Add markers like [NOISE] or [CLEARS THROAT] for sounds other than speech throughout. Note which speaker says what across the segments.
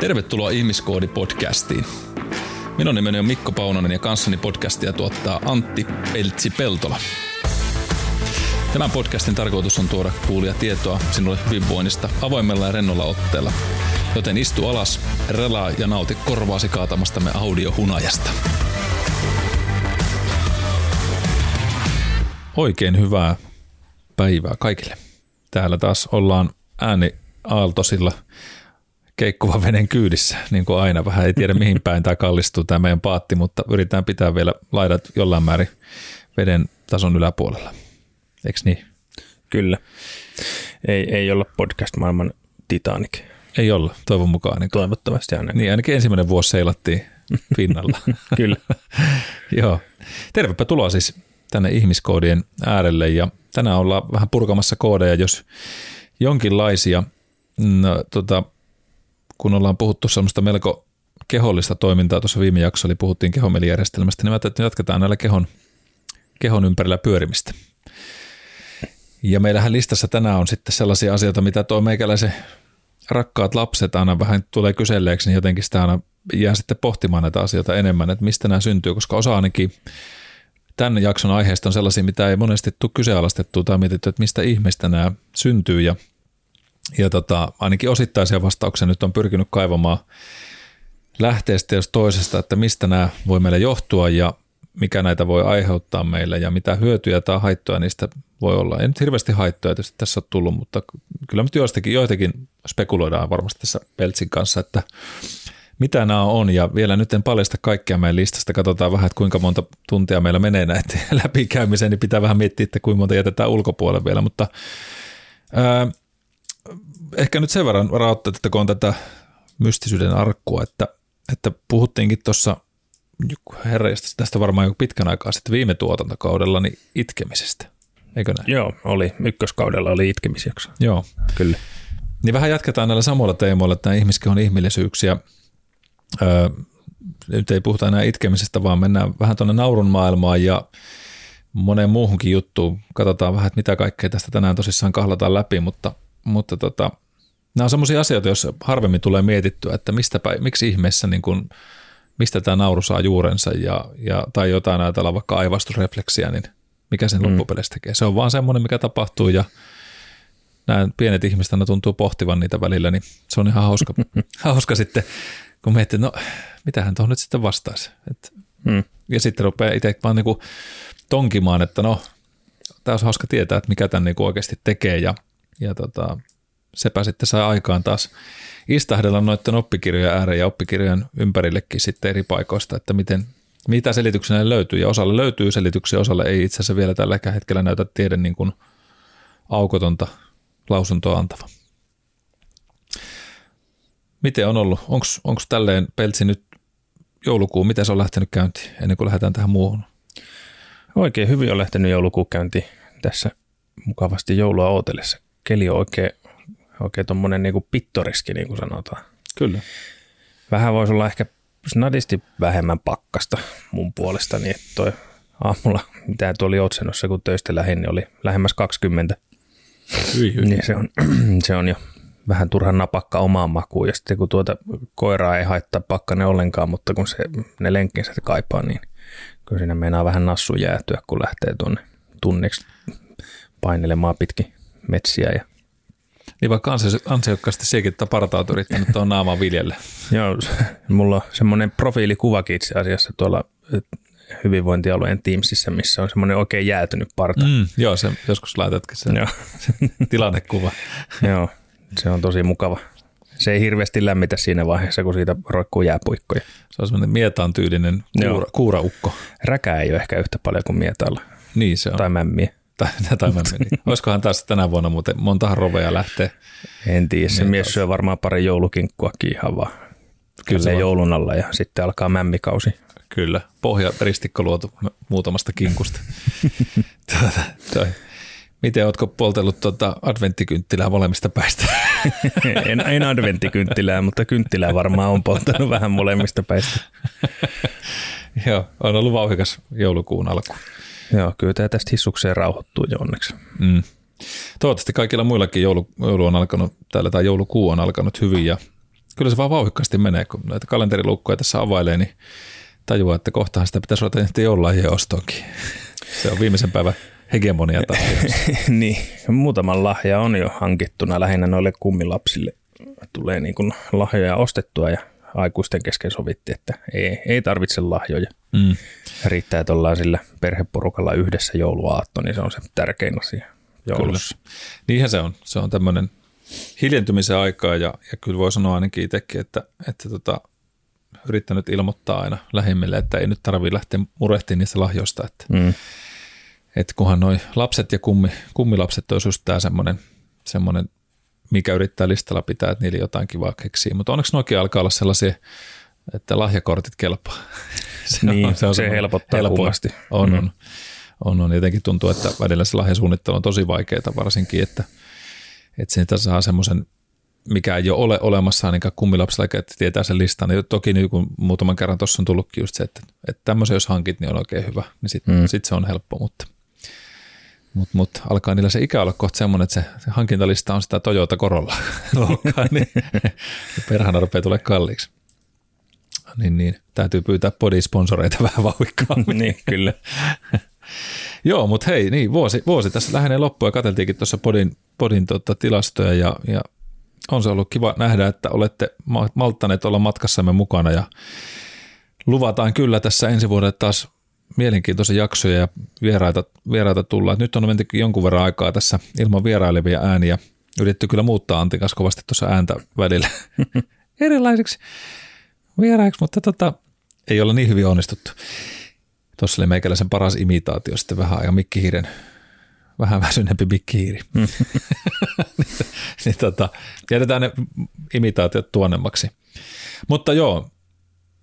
Speaker 1: Tervetuloa Ihmiskoodi-podcastiin. Minun nimeni on Mikko Paunonen ja kanssani podcastia tuottaa Antti Peltsi-Peltola. Tämän podcastin tarkoitus on tuoda kuulia tietoa sinulle hyvinvoinnista avoimella ja rennolla otteella. Joten istu alas, relaa ja nauti korvaasi kaatamastamme audiohunajasta. Oikein hyvää päivää kaikille. Täällä taas ollaan ääni aaltosilla keikkuvan veden kyydissä, niin kuin aina. Vähän ei tiedä mihin päin tämä kallistuu tämä meidän paatti, mutta yritetään pitää vielä laidat jollain määrin veden tason yläpuolella. Eikö niin?
Speaker 2: Kyllä. Ei, ei olla podcast-maailman Titanic.
Speaker 1: Ei olla, toivon mukaan. Niin
Speaker 2: Toivottavasti ainakin.
Speaker 1: Niin, ainakin ensimmäinen vuosi seilattiin pinnalla. [LAUGHS]
Speaker 2: Kyllä. [LAUGHS]
Speaker 1: Joo. Tervepä tuloa siis tänne ihmiskoodien äärelle ja tänään ollaan vähän purkamassa koodeja, jos jonkinlaisia, no, tota, kun ollaan puhuttu semmoista melko kehollista toimintaa tuossa viime jaksossa, eli puhuttiin kehomelijärjestelmästä, niin mä että jatketaan näillä kehon, kehon ympärillä pyörimistä. Ja meillähän listassa tänään on sitten sellaisia asioita, mitä tuo meikäläisen rakkaat lapset aina vähän tulee kyselleeksi, niin jotenkin sitä aina jää sitten pohtimaan näitä asioita enemmän, että mistä nämä syntyy, koska osa ainakin tämän jakson aiheesta on sellaisia, mitä ei monesti tule kyseenalaistettua tai mietitty, että mistä ihmeestä nämä syntyy ja, ja tota, ainakin osittaisia vastauksia nyt on pyrkinyt kaivamaan lähteestä jos toisesta, että mistä nämä voi meille johtua ja mikä näitä voi aiheuttaa meille ja mitä hyötyjä tai haittoja niistä voi olla. Ei nyt hirveästi haittoja tietysti tässä ole tullut, mutta kyllä nyt joistakin, joitakin spekuloidaan varmasti tässä Peltsin kanssa, että mitä nämä on ja vielä nyt en paljasta kaikkea meidän listasta. Katsotaan vähän, että kuinka monta tuntia meillä menee näitä [LAUGHS] läpikäymiseen, niin pitää vähän miettiä, että kuinka monta jätetään ulkopuolelle vielä, mutta ää, ehkä nyt sen verran rauttatettakoon tätä mystisyyden arkkua, että, että puhuttiinkin tuossa herra, tästä varmaan jo pitkän aikaa sitten viime tuotantokaudella niin itkemisestä, eikö näin?
Speaker 2: Joo, oli. Ykköskaudella oli itkemisjakso.
Speaker 1: Joo.
Speaker 2: Kyllä.
Speaker 1: Niin vähän jatketaan näillä samoilla teemoilla, että nämä ihmiskehon ihmillisyyksiä. Öö, nyt ei puhuta enää itkemisestä, vaan mennään vähän tuonne naurun maailmaan ja moneen muuhunkin juttuun. Katsotaan vähän, että mitä kaikkea tästä tänään tosissaan kahlataan läpi, mutta, mutta tota, nämä on sellaisia asioita, joissa harvemmin tulee mietittyä, että mistä päin, miksi ihmeessä niin kuin, mistä tämä nauru saa juurensa ja, ja, tai jotain ajatellaan vaikka aivastusrefleksiä, niin mikä sen mm. loppupeleissä tekee. Se on vaan semmoinen, mikä tapahtuu ja nämä pienet ihmiset aina tuntuu pohtivan niitä välillä, niin se on ihan hauska, [LAUGHS] hauska sitten, kun miettii, no mitähän tuohon nyt sitten vastaisi. Et, mm. Ja sitten rupeaa itse vaan niin kuin tonkimaan, että no, tämä olisi hauska tietää, että mikä tämän niin kuin oikeasti tekee ja, ja tota, sepä sitten saa aikaan taas istahdella noiden oppikirjojen ääreen ja oppikirjojen ympärillekin sitten eri paikoista, että miten, mitä selityksiä löytyy. Ja osalle löytyy selityksiä, osalle ei itse asiassa vielä tällä hetkellä näytä tiedä niin kuin aukotonta lausuntoa antava. Miten on ollut? Onko tälleen Peltsi nyt joulukuun, miten se on lähtenyt käyntiin ennen kuin lähdetään tähän muuhun?
Speaker 2: Oikein hyvin on lähtenyt joulukuun käyntiin tässä mukavasti joulua ootellessa. Keli on oikein, oikein tuommoinen niinku pittoriski, niin kuin sanotaan.
Speaker 1: Kyllä.
Speaker 2: Vähän voisi olla ehkä snadisti vähemmän pakkasta mun puolestani, niin että toi aamulla, mitä tuo oli Otsenossa, kun töistä lähin, niin oli lähemmäs 20
Speaker 1: Hyi, hyi.
Speaker 2: Niin se on, [CLEARS THROAT] se on jo vähän turhan napakka omaan makuun. Ja sitten kun tuota koiraa ei haittaa pakkanen ollenkaan, mutta kun se, ne lenkkinsä kaipaa, niin kyllä siinä meinaa vähän nassu jäätyä, kun lähtee tuonne tunniksi painelemaan pitkin metsiä. Ja...
Speaker 1: Niin vaikka ansiokkaasti sekin partaat yrittänyt tuon naaman viljelle. [LAUGHS]
Speaker 2: Joo, mulla on semmoinen profiilikuvakin itse asiassa tuolla hyvinvointialueen Teamsissa, missä on semmoinen oikein jäätynyt parta.
Speaker 1: Mm, joo, se, joskus laitatkin sen joo. [LAUGHS] tilannekuva. [LAUGHS]
Speaker 2: joo, se on tosi mukava. Se ei hirveästi lämmitä siinä vaiheessa, kun siitä roikkuu jääpuikkoja.
Speaker 1: Se on semmoinen mietaan tyylinen kuura, kuuraukko.
Speaker 2: Räkää ei ole ehkä yhtä paljon kuin mietaalla.
Speaker 1: Niin se on.
Speaker 2: Tai mämmiä.
Speaker 1: Tai, tai. Niin. [LAUGHS] Olisikohan taas tänä vuonna muuten monta roveja lähtee?
Speaker 2: En tiedä, se mies syö varmaan pari joulukinkkuakin ihan vaan. Kyllä joulun alla ja sitten alkaa mämmikausi.
Speaker 1: Kyllä, pohja ristikko luotu muutamasta kinkusta. [LAUGHS] tuota, toi. Miten ootko poltellut tuota adventtikynttilää molemmista päistä? [LAUGHS]
Speaker 2: en, en adventtikynttilää, mutta kynttilää varmaan on polttanut vähän molemmista päistä.
Speaker 1: Joo, on ollut vauhikas joulukuun alku.
Speaker 2: Joo, kyllä tämä tästä hissukseen rauhoittuu jo onneksi. Mm.
Speaker 1: Toivottavasti kaikilla muillakin joulu, joulu on alkanut täällä, tai joulukuu on alkanut hyvin ja kyllä se vaan vauhikkaasti menee, kun näitä kalenterilukkoja tässä availee, niin tajuaa, että kohtahan sitä pitäisi ruveta nyt jollain ostoonkin. Se on viimeisen päivän hegemonia taas. [LAUGHS]
Speaker 2: niin, muutaman lahja on jo hankittuna lähinnä noille kummilapsille. Tulee niin kuin lahjoja ostettua ja aikuisten kesken sovittiin, että ei, ei tarvitse lahjoja. Mm. Riittää, että ollaan sillä perheporukalla yhdessä jouluaatto, niin se on se tärkein asia joulussa.
Speaker 1: Kyllä. Niinhän se on. Se on tämmöinen hiljentymisen aikaa ja, ja kyllä voi sanoa ainakin itsekin, että, että tota, yrittänyt ilmoittaa aina lähimmille, että ei nyt tarvitse lähteä murehtimaan niistä lahjoista, että, mm. että kunhan noi lapset ja kummi, kummilapset olisi just tämä semmoinen, semmoinen, mikä yrittää listalla pitää, että niille jotain kivaa keksii, mutta onneksi noikin alkaa olla sellaisia, että lahjakortit kelpaa.
Speaker 2: Se, niin, on, se, on se helpottaa helppo. kummasti.
Speaker 1: On, mm. on, on, on. Jotenkin tuntuu, että välillä se lahjasuunnittelu on tosi vaikeaa varsinkin, että, että siitä saa semmoisen mikä ei ole olemassa ainakaan kummilapsella, että tietää sen listan. Niin toki niin kun muutaman kerran tuossa on tullutkin just se, että, että tämmöisen jos hankit, niin on oikein hyvä. Niin sitten mm. sit se on helppo, mutta mut, mut, alkaa niillä se ikä olla kohta semmoinen, että se, se hankintalista on sitä Toyota Corolla luokkaa, [LAUGHS] niin [LAUGHS] perhana rupeaa tulee kalliiksi. Niin, niin, täytyy pyytää bodysponsoreita [LAUGHS] vähän vauhikkaammin.
Speaker 2: niin, kyllä. [LAUGHS]
Speaker 1: Joo, mutta hei, niin, vuosi, vuosi tässä lähenee loppuun ja katseltiinkin tuossa podin, podin tota, tilastoja ja, ja on se ollut kiva nähdä, että olette malttaneet olla matkassamme mukana ja luvataan kyllä tässä ensi vuodelle taas mielenkiintoisia jaksoja ja vieraita, vieraita tulla. Nyt on menty jonkun verran aikaa tässä ilman vierailevia ääniä. Yritetty kyllä muuttaa Antin kanssa kovasti tuossa ääntä välillä [LAUGHS] erilaisiksi vieraiksi, mutta tota, ei ole niin hyvin onnistuttu. Tuossa oli meikäläisen paras imitaatio sitten vähän ajan mikkihiiren vähän väsyneempi bikkihiiri. Mm. [LAUGHS] niin, niin tota, jätetään ne imitaatiot tuonnemmaksi. Mutta joo,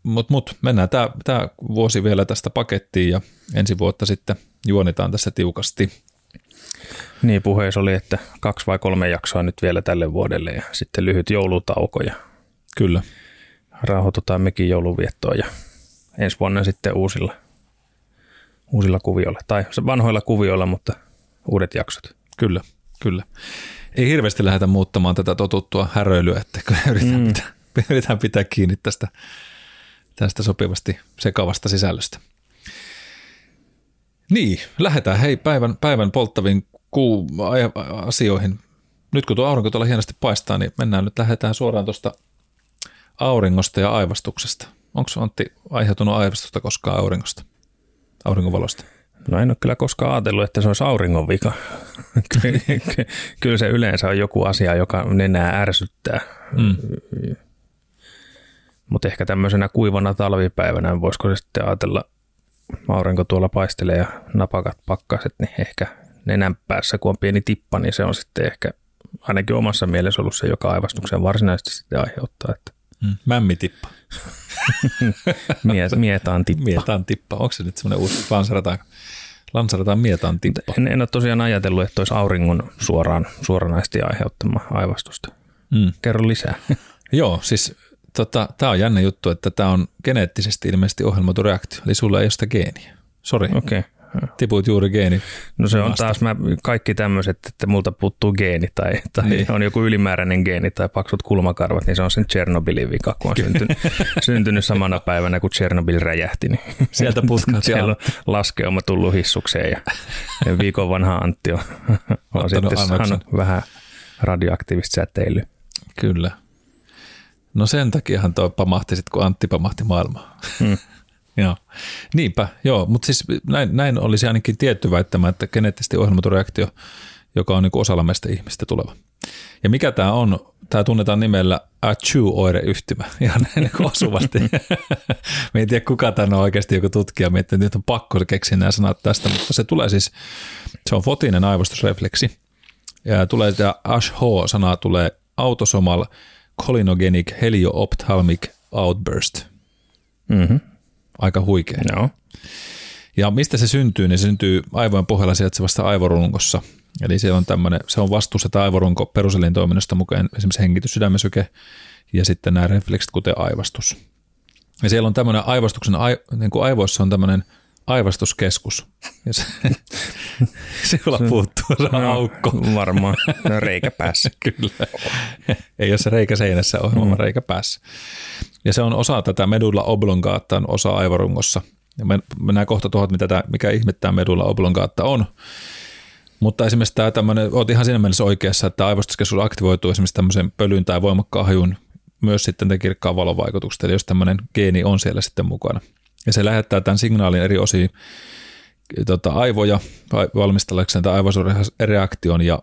Speaker 1: mut, mut, mennään tämä tää vuosi vielä tästä pakettiin ja ensi vuotta sitten juonitaan tässä tiukasti.
Speaker 2: Niin, puheessa oli, että kaksi vai kolme jaksoa nyt vielä tälle vuodelle ja sitten lyhyt joulutauko ja
Speaker 1: Kyllä.
Speaker 2: Rauhoitutaan mekin jouluviettoon ja ensi vuonna sitten uusilla, uusilla kuvioilla tai vanhoilla kuvioilla, mutta uudet jaksot.
Speaker 1: Kyllä, kyllä. Ei hirveästi lähdetä muuttamaan tätä totuttua häröilyä, että kyllä [LAUGHS] yritetään, mm. pitää, yritetään pitää kiinni tästä, tästä sopivasti sekavasta sisällöstä. Niin, lähdetään hei päivän, päivän polttaviin kuu asioihin. Nyt kun tuo aurinko tuolla hienosti paistaa, niin mennään nyt lähdetään suoraan tuosta auringosta ja aivastuksesta. Onko Antti aiheutunut aivastusta koskaan auringosta, auringonvalosta?
Speaker 2: No en ole kyllä koskaan ajatellut, että se olisi auringon vika. [LAUGHS] kyllä se yleensä on joku asia, joka nenää ärsyttää. Mm. Mutta ehkä tämmöisenä kuivana talvipäivänä voisiko se sitten ajatella, aurinko tuolla paistelee ja napakat pakkaset, niin ehkä nenän päässä, kun on pieni tippa, niin se on sitten ehkä ainakin omassa mielessä ollut se, joka aivastuksen varsinaisesti sitten aiheuttaa. Että.
Speaker 1: Mm. Mämmitippa. [LAUGHS]
Speaker 2: Miet, mietaan tippa.
Speaker 1: Mietaan tippa. Onko se nyt semmoinen uusi, lanserataan, lanserataan mietaan tippa?
Speaker 2: En, en ole tosiaan ajatellut, että olisi auringon suoraan, suoranaisesti aiheuttama aivastusta. Mm. Kerro lisää. [LAUGHS]
Speaker 1: Joo, siis tota, tämä on jännä juttu, että tämä on geneettisesti ilmeisesti ohjelmoitu reaktio, eli sulla ei ole sitä geeniä. Sori.
Speaker 2: Okei. Okay
Speaker 1: tipuit juuri geeni.
Speaker 2: No se on taas mä, kaikki tämmöiset, että multa puuttuu geeni tai, tai niin. on joku ylimääräinen geeni tai paksut kulmakarvat, niin se on sen Tchernobylin vika, kun on syntynyt, syntynyt samana päivänä, kun Tchernobyl räjähti. Niin
Speaker 1: Sieltä putkat.
Speaker 2: Siellä on laskeuma tullut hissukseen ja, ja viikon vanha Antti on, [LAUGHS] on sitten saanut vähän radioaktiivista säteilyä.
Speaker 1: Kyllä. No sen takiahan toi pamahti sitten, kun Antti pamahti maailmaa. Hmm. Joo. Niinpä, joo, mutta siis näin, näin olisi ainakin tietty väittämä, että geneettisesti ohjelmoitu reaktio, joka on niin osalla meistä ihmistä tuleva. Ja mikä tämä on? Tämä tunnetaan nimellä Achu-oireyhtymä, [LAUGHS] ihan niin osuvasti. [LAUGHS] Me en tiedä, kuka tämä on oikeasti joku tutkija, miettii, että nyt on pakko keksiä nämä sanat tästä, mutta se tulee siis, se on fotinen aivostusrefleksi. Ja tulee tämä ASH-sana tulee autosomal cholinogenic helio-ophthalmic outburst. Mm-hmm aika huikea.
Speaker 2: No.
Speaker 1: Ja mistä se syntyy, niin se syntyy aivojen pohjalla sijaitsevassa aivorunkossa. Eli se on, tämmöinen, se on vastuussa tämä aivorunko peruselintoiminnasta mukaan esimerkiksi hengitys, sydämesyke ja sitten nämä refleksit, kuten aivastus. Ja siellä on tämmöinen aivastuksen, niin kuin aivoissa on tämmöinen aivastuskeskus. Ja se, [LAUGHS] sinulla puuttuu no, aukko.
Speaker 2: Varmaan. [LAUGHS] No, reikä päässä.
Speaker 1: Kyllä. Ei ole se reikä seinässä, on mm. reikä päässä. Ja se on osa tätä medulla oblongaatta, on osa aivorungossa. Ja me, mennään kohta tuohon, mitä tämä, mikä ihmettää medulla oblongaatta on. Mutta esimerkiksi tämä tämmöinen, olet ihan siinä mielessä oikeassa, että aivostuskeskus aktivoituu esimerkiksi tämmöisen pölyn tai voimakkaan hajun myös sitten tämän kirkkaan valon vaikutukset, eli jos tämmöinen geeni on siellä sitten mukana. Ja se lähettää tämän signaalin eri osiin tota, aivoja valmistellakseen tämän aivosureaktion ja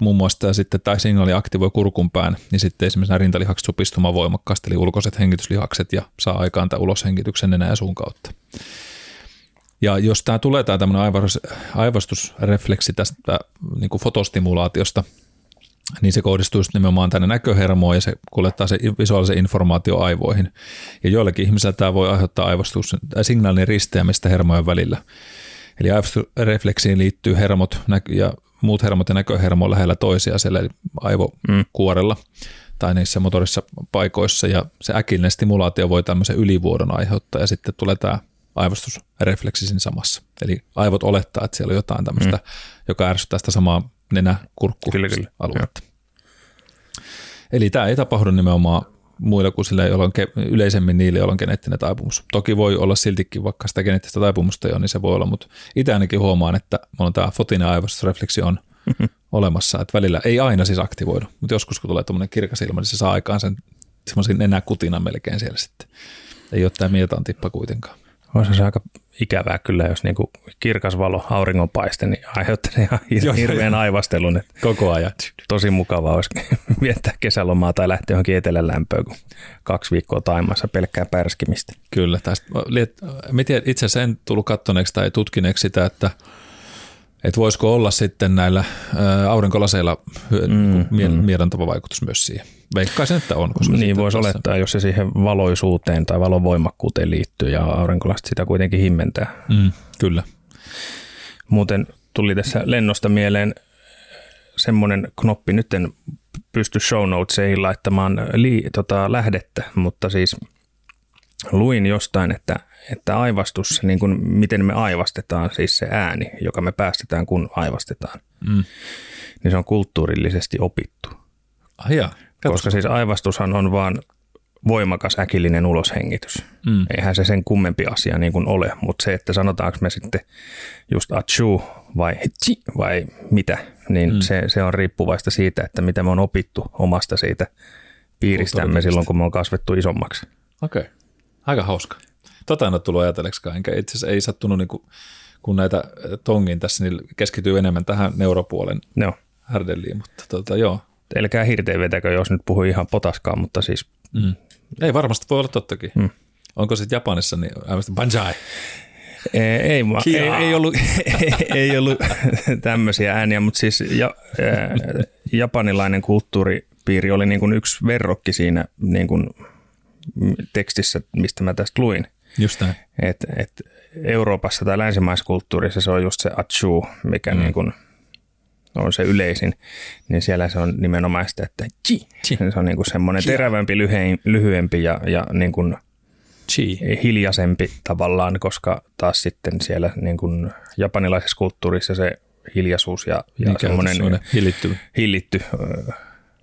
Speaker 1: muun muassa sitten tämä signaali aktivoi kurkun pään, niin sitten esimerkiksi nämä rintalihakset supistumaan voimakkaasti, eli ulkoiset hengityslihakset ja saa aikaan tämän uloshengityksen nenä ja suun kautta. Ja jos tämä tulee tämä tämmöinen aivostusrefleksi tästä niin kuin fotostimulaatiosta, niin se kohdistuu just nimenomaan tänne näköhermoon ja se kuljettaa se visuaalisen informaatio aivoihin. Ja joillekin ihmisillä tämä voi aiheuttaa aivostus, signaalin risteämistä hermojen välillä. Eli aivostusrefleksiin liittyy hermot ja muut hermot ja näköhermo lähellä toisia siellä aivokuorella mm. tai niissä motorissa paikoissa ja se äkillinen stimulaatio voi tämmöisen ylivuodon aiheuttaa ja sitten tulee tämä aivostusrefleksi siinä samassa. Eli aivot olettaa, että siellä on jotain tämmöistä, mm. joka ärsyttää sitä samaa nenä kurkku aluetta. Eli tämä ei tapahdu nimenomaan muilla kuin sillä, jolloin yleisemmin niille, joilla on geneettinen taipumus. Toki voi olla siltikin, vaikka sitä geneettistä taipumusta ei ole, niin se voi olla, mutta itse ainakin huomaan, että mulla on tämä fotinen aivostusrefleksi on [LAUGHS] olemassa, että välillä ei aina siis aktivoidu, mutta joskus kun tulee tuommoinen kirkas ilma, niin se saa aikaan sen semmoisen enää kutina melkein siellä sitten. Ei ole tämä mietan tippa kuitenkaan.
Speaker 2: Olisi se aika ikävää kyllä, jos niinku kirkas valo, auringonpaiste, niin aiheuttaa ihan [LAUGHS] hirveän aivastelun. Että
Speaker 1: Koko ajan.
Speaker 2: Tosi mukavaa olisi [LAUGHS] viettää kesälomaa tai lähteä johonkin etelän lämpöön, kun kaksi viikkoa taimassa pelkkää pärskimistä.
Speaker 1: Kyllä. Tästä, itse asiassa en tullut kattoneeksi tai tutkineeksi sitä, että että voisiko olla sitten näillä aurinkolaseilla mm, mm. mielentava vaikutus myös siihen. Veikkaisin, että on.
Speaker 2: Koska niin voisi tässä... olettaa, jos se siihen valoisuuteen tai valon voimakkuuteen liittyy ja aurinkolaiset sitä kuitenkin himmentää.
Speaker 1: Mm, kyllä.
Speaker 2: Muuten tuli tässä lennosta mieleen semmoinen knoppi, nyt en pysty show notesiin laittamaan li, tota, lähdettä, mutta siis luin jostain, että, että aivastus, niin kuin miten me aivastetaan, siis se ääni, joka me päästetään, kun aivastetaan, mm. niin se on kulttuurillisesti opittu.
Speaker 1: Ah, jaa.
Speaker 2: Koska siis aivastushan on vaan voimakas äkillinen uloshengitys. Mm. Eihän se sen kummempi asia niin kuin ole, mutta se, että sanotaanko me sitten just achu vai hetsi vai mitä, niin mm. se, se on riippuvaista siitä, että mitä me on opittu omasta siitä piiristämme silloin, kun me on kasvettu isommaksi.
Speaker 1: Okei, okay. aika hauska. Tota en ole tullut ajatelleksikaan, enkä itse asiassa ei sattunut niin kuin, kun näitä tongin tässä, niin keskityy enemmän tähän neuropuolen no. härdelliin, mutta tota, joo,
Speaker 2: Älkää hirteen vetäkö, jos nyt puhui ihan potaskaan, mutta siis...
Speaker 1: Mm. Ei varmasti voi olla tottakin. Mm. Onko se Japanissa niin aivan banjai?
Speaker 2: Ei, ei, ei, ei, ollut, ei, [LAUGHS] ei ollut tämmöisiä ääniä, mutta siis ja, ää, japanilainen kulttuuripiiri oli niin kuin yksi verrokki siinä niin kuin tekstissä, mistä mä tästä luin.
Speaker 1: Just näin.
Speaker 2: Et, et Euroopassa tai länsimaisessa kulttuurissa se on just se achu, mikä mm. niin kuin – on se yleisin, niin siellä se on nimenomaan sitä, että chi. chi. Se on niin kuin semmoinen chi. terävämpi, lyhein, lyhyempi ja, ja niin kuin chi. hiljaisempi tavallaan, koska taas sitten siellä niin kuin japanilaisessa kulttuurissa se hiljaisuus ja, ja
Speaker 1: Mikä semmoinen hillitty,
Speaker 2: hillitty äh,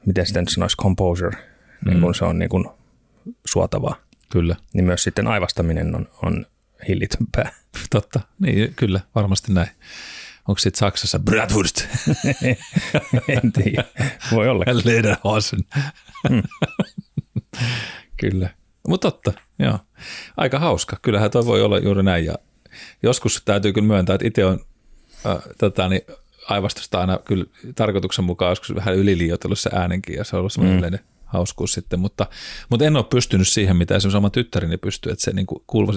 Speaker 2: miten sitten sanoisi, composure, mm. niin kuin se on niin kuin suotavaa.
Speaker 1: Kyllä.
Speaker 2: Niin myös sitten aivastaminen on, on hillitympää.
Speaker 1: Totta, niin kyllä, varmasti näin. Onko sitten Saksassa Bratwurst? [LAUGHS]
Speaker 2: en tiedä. Voi olla.
Speaker 1: Lederhosen. Hmm. Kyllä. Mutta totta, joo. Aika hauska. Kyllähän toi voi olla juuri näin. Ja joskus täytyy kyllä myöntää, että itse on äh, tota, niin, aivastusta aina kyllä tarkoituksen mukaan joskus vähän yliliioitellut se äänenkin ja se on ollut semmoinen mm. yleinen hauskuus sitten, mutta, mutta en ole pystynyt siihen, mitä esimerkiksi oma tyttäreni pystyy, että se niin kuuluu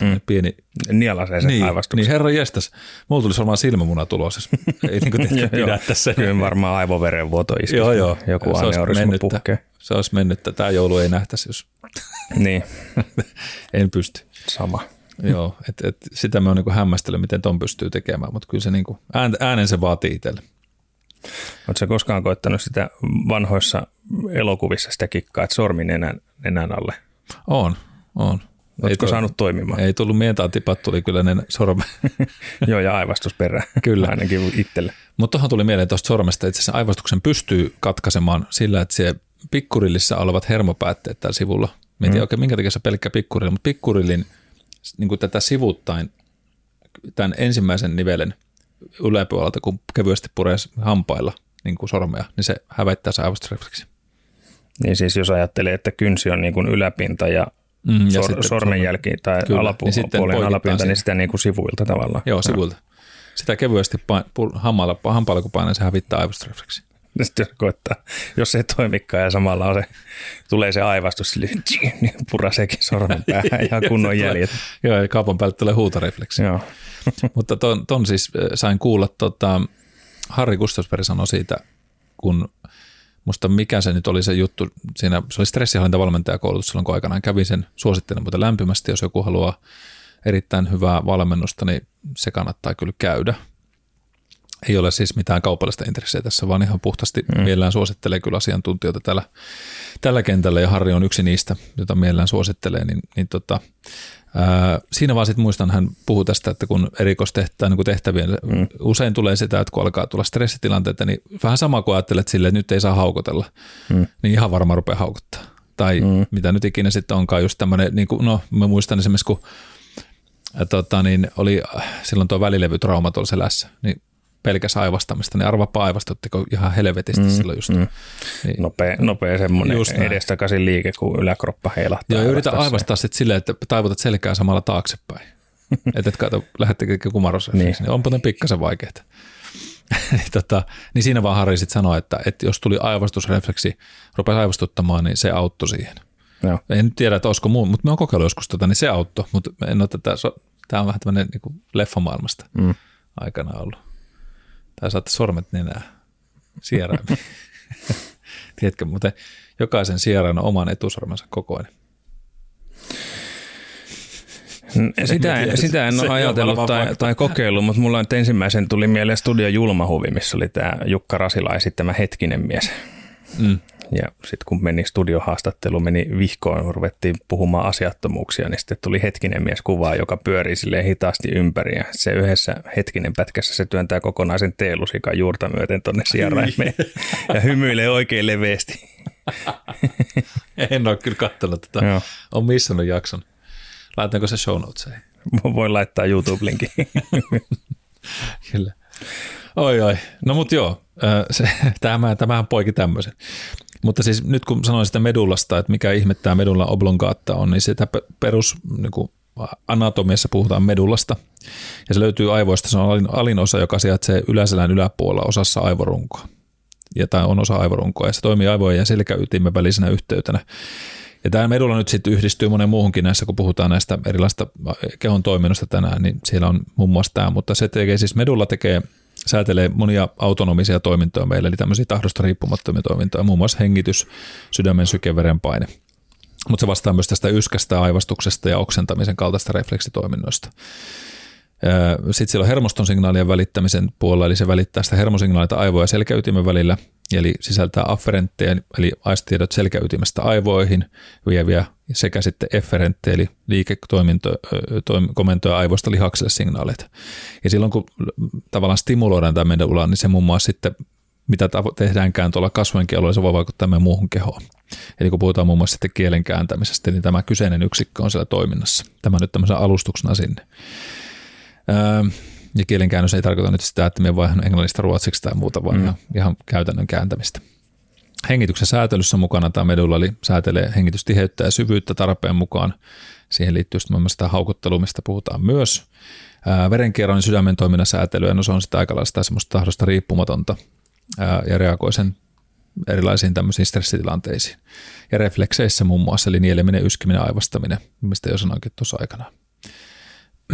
Speaker 1: mm. pieni...
Speaker 2: Nielasee sen
Speaker 1: niin,
Speaker 2: aivastuksen.
Speaker 1: Niin, herra jestas. Mulla tulisi varmaan silmämuna tulos, jos ei niin kuin pidä tässä.
Speaker 2: Kyllä varmaan aivoverenvuoto iskisi. Joo, joo. Joku aneurisma puhkee.
Speaker 1: Se olisi mennyt, tämä joulu ei nähtäisi, jos... [LAUGHS]
Speaker 2: niin. [LAUGHS]
Speaker 1: en pysty.
Speaker 2: Sama.
Speaker 1: Joo, et, et, sitä mä oon niin hämmästellyt, miten ton pystyy tekemään, mutta kyllä se niin kuin, äänen se vaatii itselle.
Speaker 2: Oletko koskaan koettanut sitä vanhoissa elokuvissa sitä kikkaa, että sormi nenän, nenän alle?
Speaker 1: On, on.
Speaker 2: Oletko saanut toimimaan?
Speaker 1: Ei tullut mientaatipat, tuli kyllä ne sorme. [LAUGHS]
Speaker 2: Joo, ja aivastus perään.
Speaker 1: Kyllä.
Speaker 2: Ainakin itselle.
Speaker 1: Mutta tuohon tuli mieleen tuosta sormesta, että se aivastuksen pystyy katkaisemaan sillä, että se pikkurillissa olevat hermopäätteet tällä sivulla. Mä en tiedä mm. oikein minkä takia se pelkkä pikkurilli, mutta pikkurillin niin kuin tätä sivuttain, tämän ensimmäisen nivelen yläpuolelta, kun kevyesti puree hampailla niin kuin sormea, niin se hävettää se aivastusrefleksi.
Speaker 2: Niin siis jos ajattelee, että kynsi on niin kuin yläpinta ja, mm, ja sor- sormenjälki tai kyllä, niin alapinta, niin sitä niin kuin sivuilta tavallaan.
Speaker 1: Joo, sivuilta. Sitä kevyesti pain, hampailla, hampailla kun painaa, se hävittää aivastusrefleksi.
Speaker 2: Sitten jos [LAUGHS] koittaa, jos se ei toimikaan ja samalla on se, tulee se aivastus, [LAUGHS] niin puraseekin sormen päähän [LAUGHS] ja kunnon jäljet.
Speaker 1: Joo, ja kaupan päältä tulee huutorefleksi.
Speaker 2: Joo.
Speaker 1: Mutta ton, ton siis sain kuulla, tota, Harri Gustafsberg sanoi siitä, kun musta mikä se nyt oli se juttu, siinä, se oli stressihallintavalmentajakoulutus silloin, kun aikanaan kävin sen, suosittelen mutta lämpimästi, jos joku haluaa erittäin hyvää valmennusta, niin se kannattaa kyllä käydä. Ei ole siis mitään kaupallista intressejä tässä, vaan ihan puhtaasti mm. mielellään suosittelee kyllä asiantuntijoita tällä, tällä kentällä, ja Harri on yksi niistä, jota mielellään suosittelee, niin, niin tota, ää, siinä vaan sitten muistan, hän puhuu tästä, että kun erikoistehtävien niin tehtävien, mm. usein tulee sitä, että kun alkaa tulla stressitilanteita, niin vähän sama kuin ajattelet silleen, että nyt ei saa haukotella, mm. niin ihan varmaan rupeaa haukuttaa. Tai mm. mitä nyt ikinä sitten onkaan, just tämmöinen, niin kuin, no mä muistan esimerkiksi, kun tota, niin oli silloin tuo välilevytrauma tuolla selässä, niin pelkäs aivastamista, niin arvapa aivastuttiko ihan helvetisti mm, silloin just. Mm.
Speaker 2: Niin, nopea, nopea semmoinen edestakaisin liike, kun yläkroppa heilahtaa.
Speaker 1: Joo, yritä aivastaa sitten silleen, että taivutat selkää samalla taaksepäin. [LAUGHS] että et kato, lähettekö kumarossa. niin. niin onpa ne pikkasen vaikeita. [LAUGHS] niin, tota, niin siinä vaan Harri sitten sanoi, että, että jos tuli aivastusrefleksi, rupesi aivastuttamaan, niin se auttoi siihen. Joo. En tiedä, että olisiko muu, mutta me on kokeillut joskus tota, niin se auttoi, mutta en ole tätä, tämä on vähän tämmöinen niin leffamaailmasta mm. aikana ollut. Tai saatte sormet nenää sieraimin. [LAUGHS] Tiedätkö, mutta jokaisen sieraan on oman etusormensa kokoinen.
Speaker 2: Sitä, en, sitä en ole ajatellut tai, tai kokeillut, mutta mulla nyt ensimmäisen tuli mieleen Studio Julmahuvi, missä oli tämä Jukka Rasila esittämä Hetkinen mies. Mm. Ja sitten kun meni studiohaastattelu, meni vihkoon, ruvettiin puhumaan asiattomuuksia, niin sitten tuli hetkinen mies kuvaa, joka pyörii sille hitaasti ympäri. Ja se yhdessä hetkinen pätkässä se työntää kokonaisen teelusikan juurta myöten tonne sieraimeen ja hymyilee oikein leveästi.
Speaker 1: en ole kyllä katsonut tätä. Joo. On missannut jakson. Laitanko se show notesiin?
Speaker 2: Voin laittaa YouTube-linkin. [LAUGHS]
Speaker 1: kyllä. Oi oi. No mut joo, se, [LAUGHS] tämä, tämähän poiki tämmöisen. Mutta siis nyt kun sanoin sitä medullasta, että mikä ihmettää medulla oblongaatta on, niin sitä perus niin kuin anatomiassa puhutaan medullasta. Ja se löytyy aivoista, se on alin, alin osa, joka sijaitsee yläselän yläpuolella osassa aivorunkoa. Ja tämä on osa aivorunkoa ja se toimii aivojen ja selkäytimen välisenä yhteytenä. Ja tämä medulla nyt sitten yhdistyy monen muuhunkin näissä, kun puhutaan näistä erilaista kehon toiminnosta tänään, niin siellä on muun muassa tämä, mutta se tekee siis, medulla tekee säätelee monia autonomisia toimintoja meille, eli tämmöisiä tahdosta riippumattomia toimintoja, muun muassa hengitys, sydämen syke, verenpaine. Mutta se vastaa myös tästä yskästä, aivastuksesta ja oksentamisen kaltaista refleksitoiminnoista. Sitten siellä on hermoston signaalien välittämisen puolella, eli se välittää sitä hermosignaalita aivoja ja selkäytimen välillä, eli sisältää afferentteja, eli aistiedot selkäytimestä aivoihin vieviä, sekä sitten efferentteja, eli liikekomentoja aivoista lihakselle signaaleita. Ja silloin kun tavallaan stimuloidaan tämä meidän ulaan, niin se muun muassa sitten mitä tehdäänkään tuolla kasvojen kielolla, se voi vaikuttaa meidän muuhun kehoon. Eli kun puhutaan muun muassa sitten kielen kääntämisestä, niin tämä kyseinen yksikkö on siellä toiminnassa. Tämä nyt tämmöisen alustuksena sinne. Öö, ja kielenkäännös ei tarkoita nyt sitä, että me vaihdan englannista ruotsiksi tai muuta, vaan mm. ihan käytännön kääntämistä. Hengityksen säätelyssä mukana tämä medulla, eli säätelee hengitystiheyttä ja syvyyttä tarpeen mukaan. Siihen liittyy sitten sitä haukottelua, mistä puhutaan myös. Ää, verenkierron ja sydämen toiminnan säätely, no se on sitä aikalaista semmoista tahdosta riippumatonta ää, ja reagoi sen erilaisiin tämmöisiin stressitilanteisiin. Ja reflekseissä muun muassa, eli nieleminen, yskiminen, aivastaminen, mistä jo sanoinkin tuossa aikana.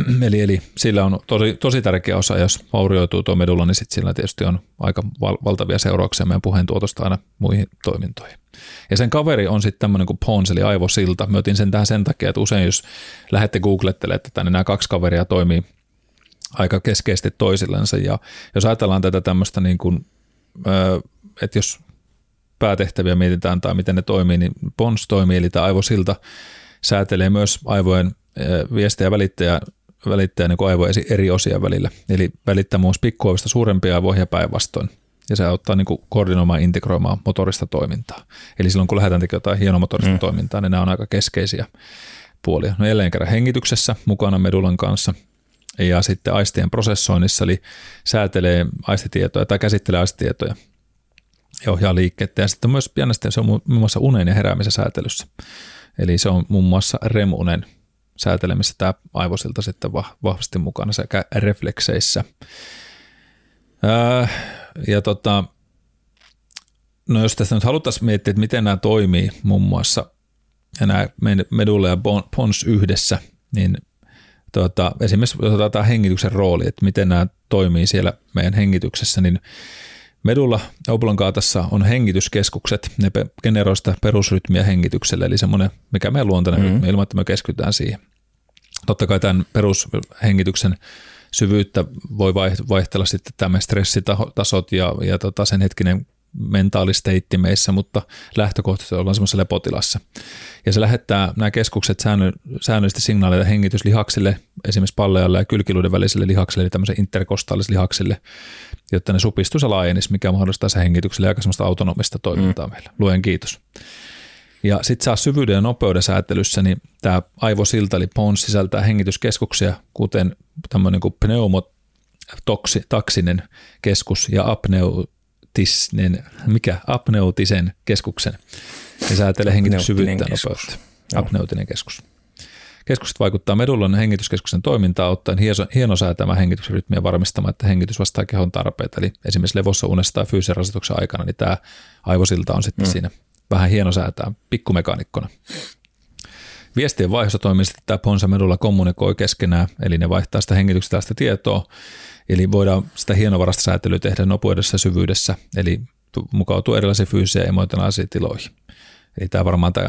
Speaker 1: [CLEARS THROAT] eli, eli sillä on tosi, tosi tärkeä osa, jos vaurioituu tuo medulla, niin sitten sillä tietysti on aika val, valtavia seurauksia meidän puheentuotosta aina muihin toimintoihin. Ja sen kaveri on sitten tämmöinen kuin Pons, eli aivosilta. Mä otin sen tähän sen takia, että usein jos lähdette googlettelemaan tätä, niin nämä kaksi kaveria toimii aika keskeisesti toisillensa. Ja jos ajatellaan tätä tämmöistä niin kuin, että jos päätehtäviä mietitään tai miten ne toimii, niin Pons toimii, eli tämä aivosilta säätelee myös aivojen viestejä välittäjä, välittäjä niin aivojen eri osien välillä. Eli välittää muun pikkuaivista suurempia aivoja päinvastoin. Ja se auttaa niin koordinoimaan integroimaan motorista toimintaa. Eli silloin kun lähdetään tekemään jotain hienomotorista mm. toimintaa, niin nämä on aika keskeisiä puolia. No jälleen kerran hengityksessä mukana medulan kanssa ja sitten aistien prosessoinnissa, eli säätelee aistitietoja tai käsittelee aistitietoja ja ohjaa liikkeettä. Ja sitten myös pienesti se on muun muassa unen ja heräämisen säätelyssä. Eli se on muun muassa remunen säätelemisessä tämä aivosilta sitten vahvasti mukana sekä reflekseissä. Ää, ja tota, no jos tästä nyt haluttaisiin miettiä, että miten nämä toimii muun muassa, ja nämä medulla ja pons yhdessä, niin tota, esimerkiksi jos otetaan hengityksen rooli, että miten nämä toimii siellä meidän hengityksessä, niin Medulla oblongaatassa on hengityskeskukset, ne generoivat sitä perusrytmiä hengitykselle, eli semmoinen, mikä meidän luontainen mm-hmm. rytmi, ilman että me keskitytään siihen. Totta kai tämän perushengityksen syvyyttä voi vaihtella sitten tämä stressitasot ja, ja tota sen hetkinen mentaalisteitti meissä, mutta lähtökohtaisesti ollaan semmoisessa lepotilassa. Ja se lähettää nämä keskukset säännöllisesti signaaleita hengityslihaksille, esimerkiksi pallealle ja kylkiluiden väliselle lihaksille, eli tämmöiselle interkostaalisille lihaksille, jotta ne supistuisi ja laajenisi, mikä mahdollistaa se hengitykselle aika semmoista autonomista toimintaa mm. meillä. Luen kiitos. Ja sitten saa syvyyden ja nopeuden säätelyssä, niin tämä aivosilta eli PONS sisältää hengityskeskuksia, kuten tämmöinen kuin pneumotaksinen keskus ja apneutinen, mikä apneutisen keskuksen. Ja säätelee hengityssyvyyttä ja nopeutta. Apneutinen keskus. Keskukset vaikuttaa medullan hengityskeskuksen toimintaan ottaen hienosäätämä hengitysrytmiä varmistamaan, että hengitys vastaa kehon tarpeita. Eli esimerkiksi levossa, unessa tai fyysisen rasituksen aikana, niin tämä aivosilta on sitten mm. siinä vähän hienosäätää pikkumekanikkona. Viestien vaihdossa toimii sitten tämä Ponsa Medulla kommunikoi keskenään, eli ne vaihtaa sitä hengityksestä tietoa, eli voidaan sitä hienovarasta säätelyä tehdä nopeudessa syvyydessä, eli mukautuu erilaisiin fyysisiä ja emotionaalisiin tiloihin. Eli tämä varmaan tämä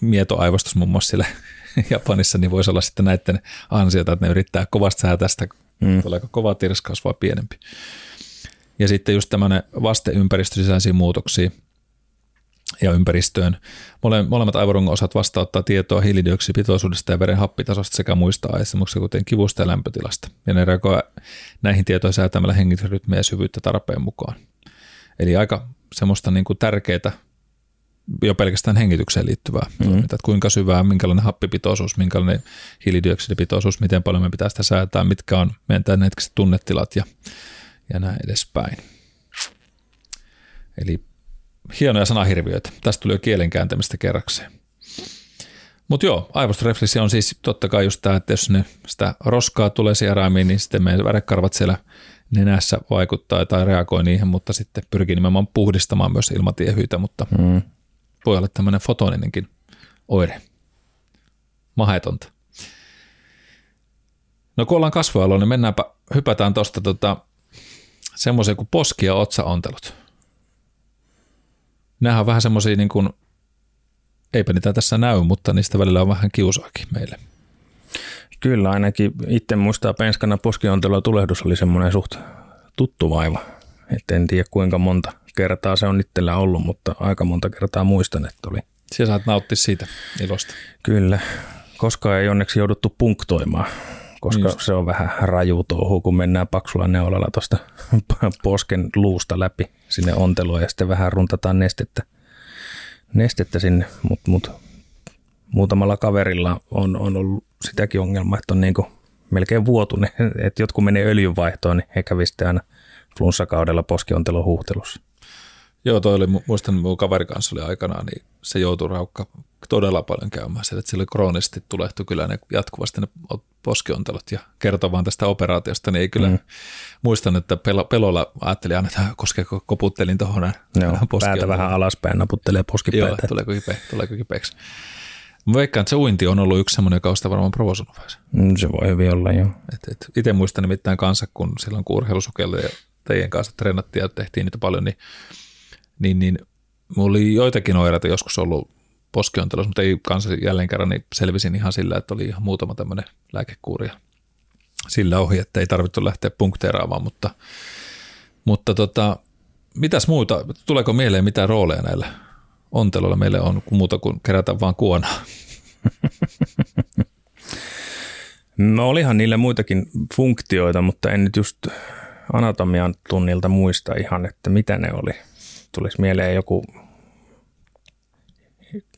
Speaker 1: mietoaivostus muun muassa siellä [LAUGHS] Japanissa, niin voisi olla sitten näiden ansiota, että ne yrittää kovasti säätää sitä, mm. tuleeko kova tirskaus vai pienempi. Ja sitten just tämmöinen vasteympäristö sisäisiä muutoksia ja ympäristöön. Mole, molemmat aivorungon osat vastauttaa tietoa hiilidioksidipitoisuudesta ja veren happitasosta sekä muista aistimuksista, kuten kivusta ja lämpötilasta. Ja ne reagoi näihin tietoihin säätämällä hengitysrytmiä ja syvyyttä tarpeen mukaan. Eli aika semmoista niin kuin tärkeää jo pelkästään hengitykseen liittyvää mm. toimintaa, että kuinka syvää, minkälainen happipitoisuus, minkälainen hiilidioksidipitoisuus, miten paljon me pitää sitä säätää, mitkä on meidän tämänhetkiset tunnetilat ja, ja näin edespäin. Eli hienoja sanahirviöitä. Tästä tuli jo kielen kääntämistä kerrakseen. Mutta joo, aivostorefleksi on siis totta kai just tämä, että jos ne, sitä roskaa tulee sieraimiin, niin sitten meidän värekarvat siellä nenässä vaikuttaa tai reagoi niihin, mutta sitten pyrkii nimenomaan puhdistamaan myös ilmatiehyitä, mutta mm voi olla tämmöinen fotoninenkin oire. Mahetonta. No kun ollaan kasvualoilla, niin mennäänpä, hypätään tuosta tota, semmoiseen kuin poski- ja otsaontelut. Nämähän on vähän semmoisia niin kuin, eipä niitä tässä näy, mutta niistä välillä on vähän kiusaakin meille.
Speaker 2: Kyllä, ainakin itse muistaa penskana poskiontelua tulehdus oli semmoinen suht tuttu vaiva. Et en tiedä kuinka monta kertaa se on itsellä ollut, mutta aika monta kertaa muistan, että oli.
Speaker 1: Siellä saat nauttia siitä ilosta.
Speaker 2: Kyllä, koska ei onneksi jouduttu punktoimaan, koska Just. se on vähän raju touhu, kun mennään paksulla neulalla tuosta [LAUGHS] posken luusta läpi sinne onteluun ja sitten vähän runtataan nestettä, nestettä sinne, mutta mut, muutamalla kaverilla on, on ollut sitäkin ongelmaa, että on niin melkein vuotunen, [LAUGHS] että jotkut menee öljynvaihtoon, niin he kävivät aina flunssakaudella poskiontelon huuhtelussa.
Speaker 1: Joo, toi oli, muistan mun kaveri kanssa oli aikanaan, niin se joutui raukka todella paljon käymään siellä, että sillä oli kroonisesti tulehtu kyllä ne jatkuvasti ne poskiontelot ja kertoo vaan tästä operaatiosta, niin ei kyllä mm. muistan, että pelo, pelolla ajattelin aina, että koskeeko koputtelin tuohon
Speaker 2: Joo, [LAUGHS] päätä vähän alaspäin, naputtelee poskipäitä. Joo,
Speaker 1: tuleeko, kipe, tuleeko kipeäksi. Mä veikkaan, että se uinti on ollut yksi semmoinen, joka on sitä varmaan provosoinut
Speaker 2: mm, Se voi hyvin olla, joo.
Speaker 1: Et, et, itse muistan nimittäin kanssa, kun silloin kun urheilusukelle ja teidän kanssa treenattiin ja tehtiin niitä paljon, niin niin, niin mulla oli joitakin oireita joskus ollut poskiontelussa, mutta ei kanssa jälleen kerran niin selvisin ihan sillä, että oli ihan muutama tämmöinen lääkekuuri sillä ohi, että ei tarvittu lähteä punkteeraamaan, mutta, mutta tota, mitäs muuta, tuleeko mieleen mitä rooleja näillä onteluilla meille on, muuta kuin kerätä vaan kuonaa? [LAUGHS]
Speaker 2: No olihan niillä muitakin funktioita, mutta en nyt just anatomian tunnilta muista ihan, että mitä ne oli. Tulisi mieleen joku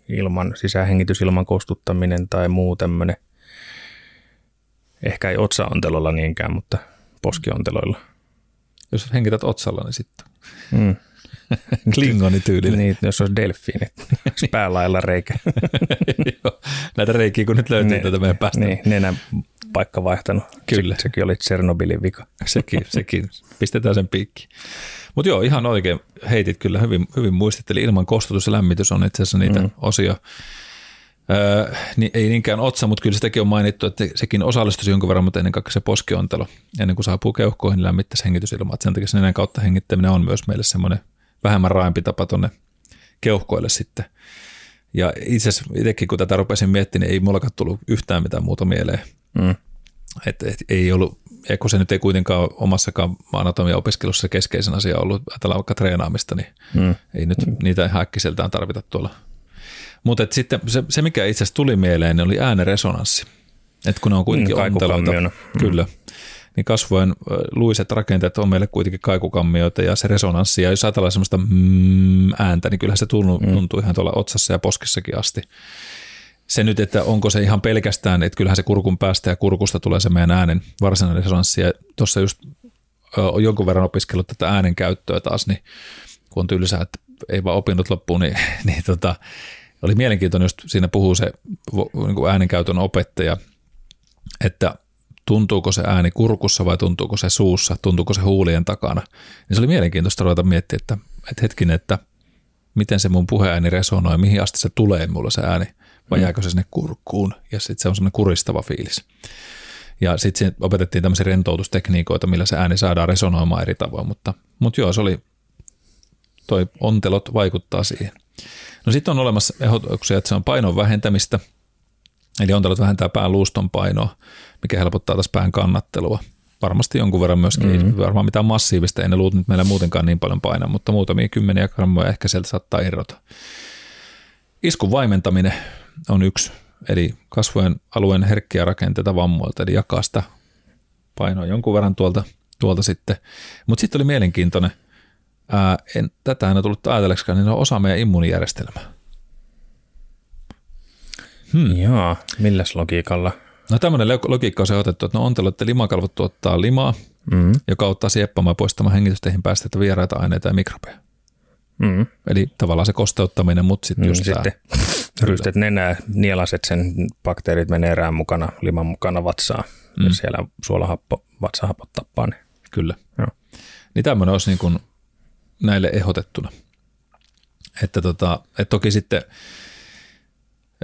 Speaker 2: ilman, sisähengitysilman kostuttaminen tai muu tämmöinen. Ehkä ei otsaontelolla niinkään, mutta poskionteloilla.
Speaker 1: Jos hengität otsalla, niin sitten.
Speaker 2: Mm. [LAUGHS]
Speaker 1: Klingoni tyylinen.
Speaker 2: Niin, jos olisi delfiini, olisi [LAUGHS] päälailla reikä.
Speaker 1: Näitä reikiä, kun nyt löytyy ne, tätä meidän päästä.
Speaker 2: Niin, nenän paikka vaihtanut.
Speaker 1: Kyllä.
Speaker 2: Se, sekin oli Tsernobylin vika.
Speaker 1: Sekin, sekin. Pistetään sen piikki. Mutta joo, ihan oikein heitit kyllä hyvin, hyvin muistitteli. Ilman kostutus ja lämmitys on itse asiassa niitä mm. osia. Öö, niin ei niinkään otsa, mutta kyllä sitäkin on mainittu, että sekin osallistuisi jonkun verran, mutta ennen kaikkea se poskiontelo. Ennen kuin saapuu keuhkoihin, niin lämmittäisi hengitysilmaa. Sen takia sen kautta hengittäminen on myös meille semmoinen vähemmän raempi tapa tuonne keuhkoille sitten. Ja itse asiassa itsekin, kun tätä rupesin miettimään, niin ei mullakaan tullut yhtään mitään muuta mieleen. Mm. Et, et, ei ollut, ja kun se nyt ei kuitenkaan omassakaan anatomia-opiskelussa keskeisen asia ollut, ajatellaan vaikka treenaamista, niin mm. ei nyt mm. niitä ihan äkkiseltään tarvita tuolla. Mutta sitten se, se, mikä itse asiassa tuli mieleen, niin oli ääneresonanssi. Et kun ne on kuitenkin mm, onteloita, mm. kyllä, niin kasvojen luiset rakenteet on meille kuitenkin kaikukammioita ja se resonanssi, ja jos ajatellaan sellaista mm, ääntä, niin kyllähän se tuntuu, mm. tuntuu ihan tuolla otsassa ja poskessakin asti. Se nyt, että onko se ihan pelkästään, että kyllähän se kurkun päästä ja kurkusta tulee se meidän äänen varsinainen resonanssi, ja tuossa just on jonkun verran opiskellut tätä äänen käyttöä taas, niin kun on tylsää, että ei vaan opinnot loppuun, niin, [LAUGHS] niin tota, oli mielenkiintoinen, just siinä puhuu se niin äänenkäytön opettaja, että tuntuuko se ääni kurkussa vai tuntuuko se suussa, tuntuuko se huulien takana. Niin se oli mielenkiintoista ruveta miettiä, että, että hetkinen, että miten se mun puheääni resonoi, mihin asti se tulee mulla se ääni, vai mm. jääkö se sinne kurkkuun, ja sitten se on semmoinen kuristava fiilis. Ja sitten opetettiin tämmöisiä rentoutustekniikoita, millä se ääni saadaan resonoimaan eri tavoin, mutta, mutta joo, se oli, toi ontelot vaikuttaa siihen. No sitten on olemassa ehdotuksia, että se on painon vähentämistä, eli ontelot vähentää pään luuston painoa, mikä helpottaa taas pään kannattelua. Varmasti jonkun verran myöskin, mm-hmm. varmaan mitään massiivista, ei ne luut nyt meillä muutenkaan niin paljon paina, mutta muutamia kymmeniä grammoja ehkä sieltä saattaa irrota. Iskun vaimentaminen on yksi, eli kasvojen alueen herkkiä rakenteita vammoilta, eli jakaa sitä painoa jonkun verran tuolta, tuolta sitten. Mutta sitten oli mielenkiintoinen, ää, en tätä en tullut ajatelleksikaan, niin ne on osa meidän immuunijärjestelmää.
Speaker 2: Hmm. Joo, milläs logiikalla?
Speaker 1: No tämmöinen logiikka on se otettu, että no ontelot, että limakalvot tuottaa limaa, mm. joka auttaa sieppamaan poistamaan hengitysteihin päästetä vieraita aineita ja mikrobeja. Mm. Eli tavallaan se kosteuttaminen, mutta sitten mm, just
Speaker 2: sitten rystet nenää, nielaset sen bakteerit menee erään mukana, liman mukana vatsaan mm. ja siellä suolahappo, vatsahapot tappaa ne.
Speaker 1: Kyllä. Joo. Niin tämmöinen olisi niin kuin näille ehdotettuna. Että, tota, että toki sitten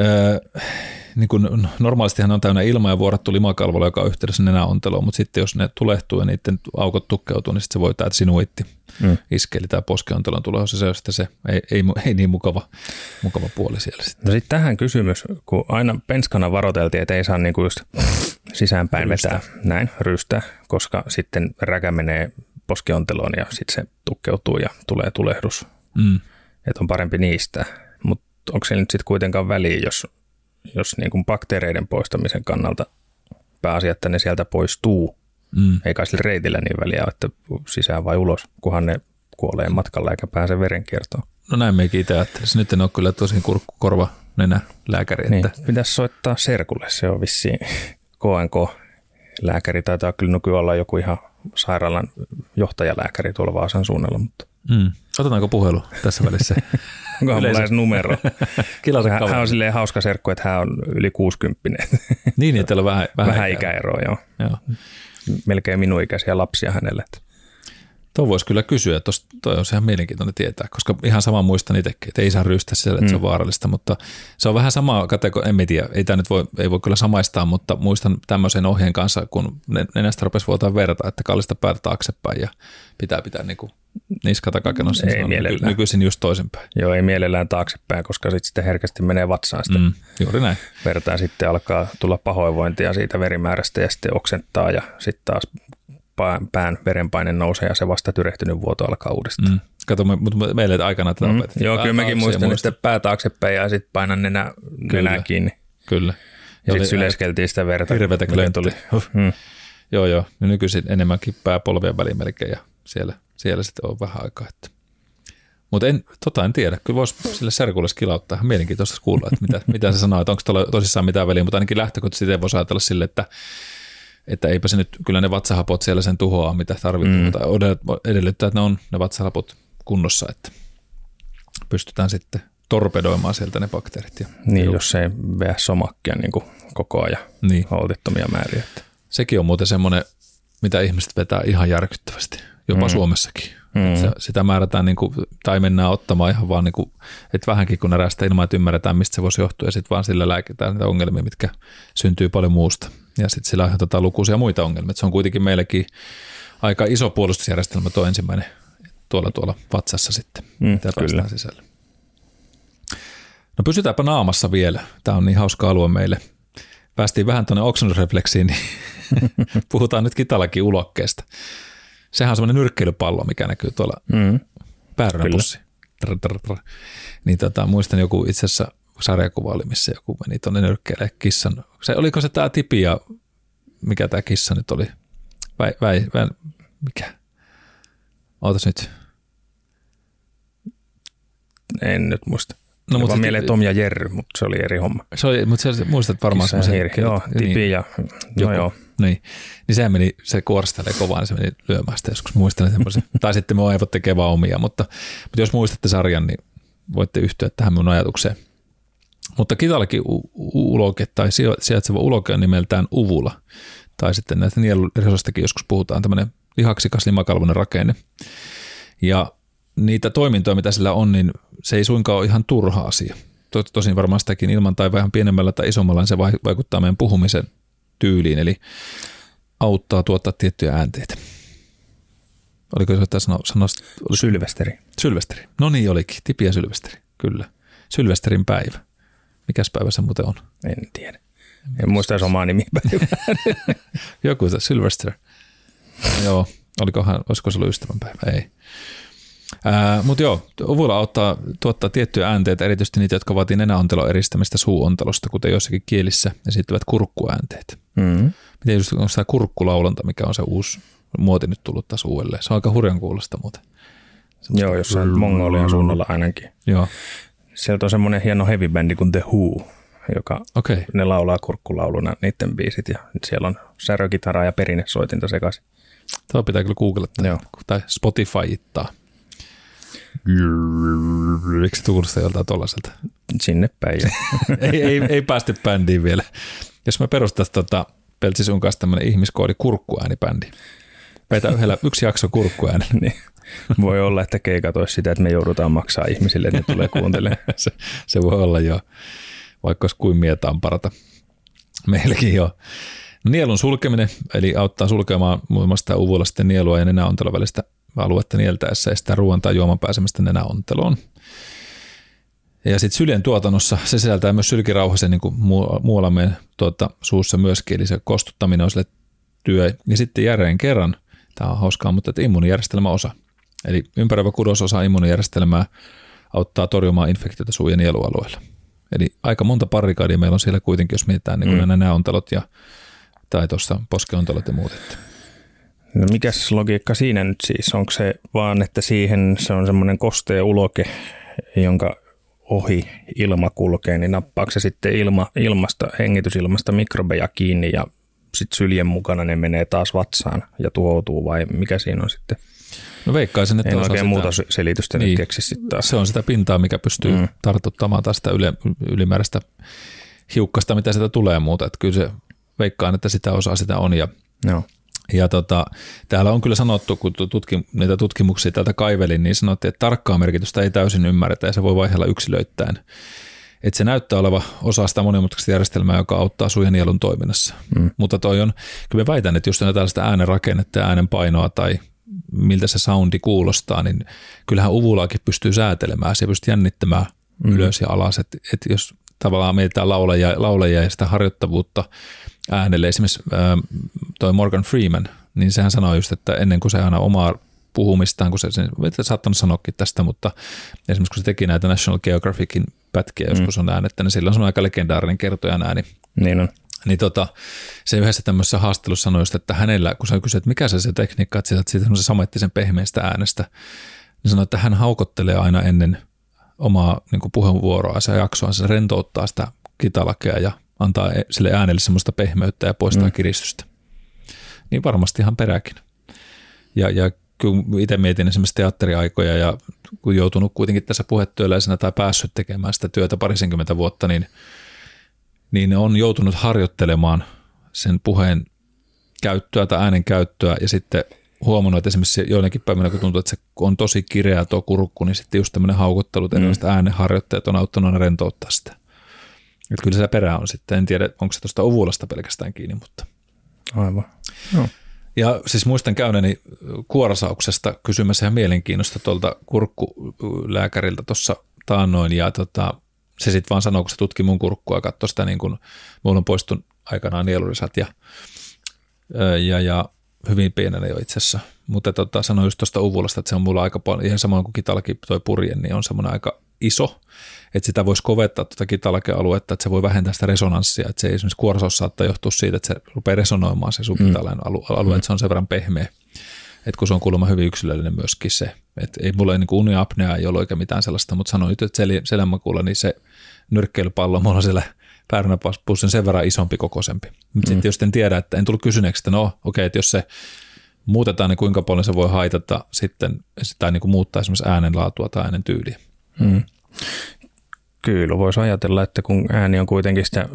Speaker 1: öö, niin kuin normaalistihan on täynnä ilmaa ja vuorattu limakalvolla, joka on yhteydessä nenäonteloon, mutta sitten jos ne tulehtuu ja niiden aukot tukkeutuu, niin sitten se voi täältä sinuitti mm. iske, eli tämä poskeontelon tulos, se on sitten se ei, ei, ei niin mukava, mukava puoli siellä sitten.
Speaker 2: No sitten tähän kysymys, kun aina penskana varoteltiin, että ei saa niinku just sisäänpäin rystä. vetää näin, rystä, koska sitten räkä menee poskionteloon ja sitten se tukkeutuu ja tulee tulehdus. Mm. Että on parempi niistä. Onko se nyt sitten kuitenkaan väliä, jos jos niin kuin bakteereiden poistamisen kannalta pääasia, että ne sieltä poistuu, mm. eikä sillä reitillä niin väliä, että sisään vai ulos, kunhan ne kuolee matkalla eikä pääse verenkiertoon.
Speaker 1: No näin mekin itse ajattelin. Nyt en ole kyllä tosi kurkku, korva, nenä lääkäri.
Speaker 2: Niin, että... pitäisi soittaa Serkulle, se on vissiin KNK-lääkäri. Taitaa kyllä nykyään olla joku ihan sairaalan johtajalääkäri tuolla Vaasan suunnalla. Mutta...
Speaker 1: Mm. Otetaanko puhelu tässä välissä? [LAUGHS]
Speaker 2: Onkohan mulla edes numero? [LAUGHS] hän, hän on silleen hauska serkku, että hän on yli 60.
Speaker 1: niin, että on vähän,
Speaker 2: vähän, vähän ikäeroa, joo. joo. Melkein minun ikäisiä lapsia hänelle.
Speaker 1: Tuo voisi kyllä kysyä, että toi on ihan mielenkiintoinen tietää, koska ihan sama muistan itsekin, että ei saa ryystää siellä, että mm. se on mm. vaarallista, mutta se on vähän sama kategoria, en tiedä, ei tämä nyt voi, ei voi kyllä samaistaa, mutta muistan tämmöisen ohjeen kanssa, kun nenästä rupesi vuotaa verta, että kallista päätä taaksepäin ja pitää pitää niin kuin niska takakenossa, ei niin nykyisin just toisinpäin.
Speaker 2: Joo, ei mielellään taaksepäin, koska sitten sitten herkästi menee vatsaan sitä
Speaker 1: mm, juuri näin.
Speaker 2: verta ja sitten alkaa tulla pahoinvointia siitä verimäärästä ja sitten oksentaa ja sitten taas pään verenpaine nousee ja se vasta tyrehtynyt vuoto alkaa uudestaan. Mm.
Speaker 1: Kato, mutta meille aikana tätä mm.
Speaker 2: Joo, kyllä mäkin muistan, että pää taaksepäin ja sitten painan nenä, nenää kiinni.
Speaker 1: Kyllä.
Speaker 2: Ja sitten syleskeltiin sitä verta.
Speaker 1: Hirveätä
Speaker 2: tuli. Hmm.
Speaker 1: Joo, joo. Ja nykyisin enemmänkin pää polvien väliin melkein ja siellä, siellä sitten on vähän aikaa. Että. Mutta en, tota en tiedä. Kyllä voisi sille serkulle kilauttaa. Ihan mielenkiintoista kuulla, että mitä, mitä se sanoo, että onko tuolla tosissaan mitään väliä, mutta ainakin lähtökohtaisesti voisi ajatella sille, että, että eipä se nyt, kyllä ne vatsahapot siellä sen tuhoaa, mitä tarvitaan, mm. mutta edellyttää, että ne on ne vatsahapot kunnossa, että pystytään sitten torpedoimaan sieltä ne bakteerit. Ja,
Speaker 2: Niin, jos ei veä somakkia niin kuin koko ajan
Speaker 1: niin.
Speaker 2: holtittomia määriä. Että.
Speaker 1: Sekin on muuten semmoinen, mitä ihmiset vetää ihan järkyttävästi, jopa mm. Suomessakin. Mm. Se, sitä määrätään, niin kuin, tai mennään ottamaan ihan vaan, niin kuin, että vähänkin kun erästä ilman, että ymmärretään, mistä se voisi johtua, ja sitten vaan sillä lääkitään niitä ongelmia, mitkä syntyy paljon muusta. Ja sitten sillä aiheutetaan lukuisia muita ongelmia. Et se on kuitenkin meillekin aika iso puolustusjärjestelmä tuo ensimmäinen tuolla tuolla vatsassa sitten,
Speaker 2: Mm,
Speaker 1: mitä päästään sisälle. No pysytäänpä naamassa vielä. Tämä on niin hauska alue meille. Päästiin vähän tuonne oksennusrefleksiin, niin [LAUGHS] puhutaan nyt kitalakin ulokkeesta. Sehän on semmoinen nyrkkeilypallo, mikä näkyy tuolla
Speaker 2: Mm.
Speaker 1: päärynäpussi. Niin tota, muistan joku itse asiassa sarjakuva oli, missä joku meni tuonne nyrkkeelle kissan. Se, oliko se tämä tipi ja mikä tämä kissa nyt oli? Väi, väi, väi, mikä? Ootas nyt.
Speaker 2: En nyt muista.
Speaker 1: No,
Speaker 2: No,
Speaker 1: mutta se
Speaker 2: mieleen
Speaker 1: tipi-
Speaker 2: Tom ja Jerry, mutta se oli eri homma.
Speaker 1: Se oli, mutta se, muistat varmaan
Speaker 2: Kissa
Speaker 1: semmoisen-
Speaker 2: hiiri. Joo, tipi
Speaker 1: niin,
Speaker 2: ja, no
Speaker 1: joku.
Speaker 2: joo.
Speaker 1: Niin. niin sehän meni, se kuoristelee kovaa, niin se meni lyömään sitä joskus muistan semmoisen. [LAUGHS] tai sitten me aivot tekee vaan omia, mutta, mutta jos muistatte sarjan, niin voitte yhtyä tähän mun ajatukseen. Mutta Kitalakin u- uloke tai sijaitseva uloke on nimeltään uvula. Tai sitten näistä nielurisoistakin joskus puhutaan, tämmöinen lihaksikas limakalvoinen rakenne. Ja niitä toimintoja, mitä sillä on, niin se ei suinkaan ole ihan turha asia. To- Tosin varmaan sitäkin ilman tai vähän pienemmällä tai isommalla, niin se vai- vaikuttaa meidän puhumisen tyyliin, eli auttaa tuottaa tiettyjä äänteitä. Oliko se, että sano, sano, oliko
Speaker 2: Sylvesteri.
Speaker 1: Sylvesteri. No niin olikin, Tipi ja Sylvesteri, kyllä. Sylvesterin päivä. Mikäs päivä se muuten on?
Speaker 2: En tiedä. En muista omaa nimipäivää. [LAUGHS]
Speaker 1: Joku se, Sylvester. joo, olikohan, olisiko se ollut ystävänpäivä? Ei. Mutta joo, Uvula auttaa tuottaa tiettyjä äänteitä, erityisesti niitä, jotka vaatii nenäontelon eristämistä suuontelosta, kuten joissakin kielissä esittävät kurkkuäänteet.
Speaker 2: Mm.
Speaker 1: Miten just on tämä kurkkulaulanta, mikä on se uusi muoti nyt tullut taas uudelleen. Se on aika hurjan kuulosta muuten.
Speaker 2: Joo, jossain Mongolian suunnalla ainakin.
Speaker 1: Joo,
Speaker 2: Sieltä on semmoinen hieno heavy bändi kuin The Who, joka.
Speaker 1: Okay.
Speaker 2: ne laulaa kurkkulauluna niiden biisit ja nyt siellä on särökitaraa ja perinnesoitinta sekaisin.
Speaker 1: Tuo pitää kyllä googlata.
Speaker 2: Joo.
Speaker 1: Tai Spotify-ittaa. Eikö se kuulosta joltain tuollaiselta?
Speaker 2: Sinne päin. [LAUGHS]
Speaker 1: Ei, ei, ei päästy bändiin vielä. Jos me perustaisiin tota, Peltsi sun kanssa tämmöinen ihmiskoodi kurkkuäänibändi. Vetä yhdellä yksi jakso kurkkuääni. [LAUGHS]
Speaker 2: niin. Voi olla, että keikat olisi sitä, että me joudutaan maksaa ihmisille, että ne tulee kuuntelemaan. [LAUGHS]
Speaker 1: se, se voi olla jo, vaikka olisi kuin mietaan parata. Meilläkin jo. Nielun sulkeminen, eli auttaa sulkemaan muun muassa sitä uvulla sitten nielua ja nenäontelon välistä aluetta nieltäessä ja sitä ruoan tai juoman pääsemistä nenäonteloon. Ja sitten syljen tuotannossa se sisältää myös sylkirauhasen niin kuin muu- muualla meidän tuota, suussa myöskin, eli se kostuttaminen on sille työ. Ja sitten järeen kerran, tämä on hauskaa, mutta että immuunijärjestelmä osa. Eli ympäröivä kudososa immuunijärjestelmää auttaa torjumaan infektiota suu- ja nielualueella. Eli aika monta parikaadia meillä on siellä kuitenkin, jos mietitään niin mm. nämä ontelot ja tai tuossa poskeontelot ja muut. Että.
Speaker 2: No mikäs logiikka siinä nyt siis? Onko se vaan, että siihen se on semmoinen kostea uloke, jonka ohi ilma kulkee, niin nappaako se sitten ilma, ilmasta, hengitysilmasta mikrobeja kiinni ja sitten syljen mukana ne menee taas vatsaan ja tuhoutuu vai mikä siinä on sitten?
Speaker 1: No veikkaisin, että
Speaker 2: En oikein
Speaker 1: sitä,
Speaker 2: muuta selitystä niin. Nyt keksi sitten taas.
Speaker 1: se on sitä pintaa, mikä pystyy mm. Tartuttamaan taas sitä yle, ylimääräistä hiukkasta, mitä sitä tulee muuta. Että kyllä se veikkaan, että sitä osaa sitä on ja
Speaker 2: Joo.
Speaker 1: Ja tota, täällä on kyllä sanottu, kun tutki, niitä tutkimuksia täältä kaivelin, niin sanottiin, että tarkkaa merkitystä ei täysin ymmärretä ja se voi vaihella yksilöittäin. Että se näyttää oleva osa sitä monimutkaista järjestelmää, joka auttaa sujen nielun toiminnassa. Mm. Mutta toi on, kyllä mä väitän, että just on tällaista äänen rakennetta ja äänen painoa tai miltä se soundi kuulostaa, niin kyllähän uvulaakin pystyy säätelemään. Se pystyy jännittämään mm. ylös ja alas. Että et jos tavallaan mietitään lauleja, lauleja ja sitä harjoittavuutta äänelle, esimerkiksi ää, toi Morgan Freeman, niin sehän sanoi just, että ennen kuin se aina omaa puhumistaan, kun se, se saattanut sanoakin tästä, mutta esimerkiksi kun se teki näitä National Geographicin pätkiä, mm. joskus on äänettä, niin sillä on aika legendaarinen kertojan ääni.
Speaker 2: Niin on.
Speaker 1: Niin tota, se yhdessä tämmöisessä haastattelussa sanoi just, että hänellä, kun sä kysyt, että mikä se se tekniikka, että siitä, siitä samettisen pehmeästä äänestä, niin sanoi, että hän haukottelee aina ennen omaa niin puheenvuoroa ja jaksoa, se rentouttaa sitä kitalakea ja antaa e- sille äänelle semmoista pehmeyttä ja poistaa mm. kiristystä. Niin varmasti ihan peräkin. Ja, ja kun itse mietin esimerkiksi teatteriaikoja ja kun joutunut kuitenkin tässä puhetyöläisenä tai päässyt tekemään sitä työtä parisenkymmentä vuotta, niin, niin on joutunut harjoittelemaan sen puheen käyttöä tai äänen käyttöä ja sitten huomannut, että esimerkiksi joidenkin päivinä, kun tuntuu, että se on tosi kireä tuo kurkku, niin sitten just tämmöinen haukottelu, mm. erilaiset äänenharjoitteet on auttanut aina rentouttaa sitä. Että kyllä se perä on sitten, en tiedä, onko se tuosta ovulasta pelkästään kiinni, mutta.
Speaker 2: Aivan. No.
Speaker 1: Ja siis muistan käyneeni kuorasauksesta kysymässä ihan mielenkiinnosta tuolta kurkkulääkäriltä tuossa taannoin. Ja tota, se sitten vaan sanoi, kun se tutki mun kurkkua ja katsoi sitä niin kuin, mulla on poistun aikanaan nielurisat ja, ja, ja hyvin pienenä jo itse asiassa, mutta tota, sanoin just tuosta uvulasta, että se on mulla aika paljon, ihan samoin kuin kitalaki toi purje, niin on semmoinen aika iso, että sitä voisi kovettaa tuota kitalakealuetta, että se voi vähentää sitä resonanssia, että se esimerkiksi kuorsaus saattaa johtua siitä, että se rupeaa resonoimaan se subkitalainen mm. alue, että se on sen verran pehmeä, että kun se on kuulemma hyvin yksilöllinen myöskin se, että ei mulla niin uniapnea ei ole oikein mitään sellaista, mutta sanoin että sel, selänmakuulla niin se nyrkkeilypallo mulla on siellä päärynäpussin sen verran isompi kokoisempi. Mutta mm. sitten jos en tiedä, että en tullut kysyneeksi, että no okei, okay, että jos se muutetaan, niin kuinka paljon se voi haitata sitten, tai niin kuin muuttaa esimerkiksi äänenlaatua tai äänen tyyliä. Mm.
Speaker 2: Kyllä, voisi ajatella, että kun ääni on kuitenkin sitä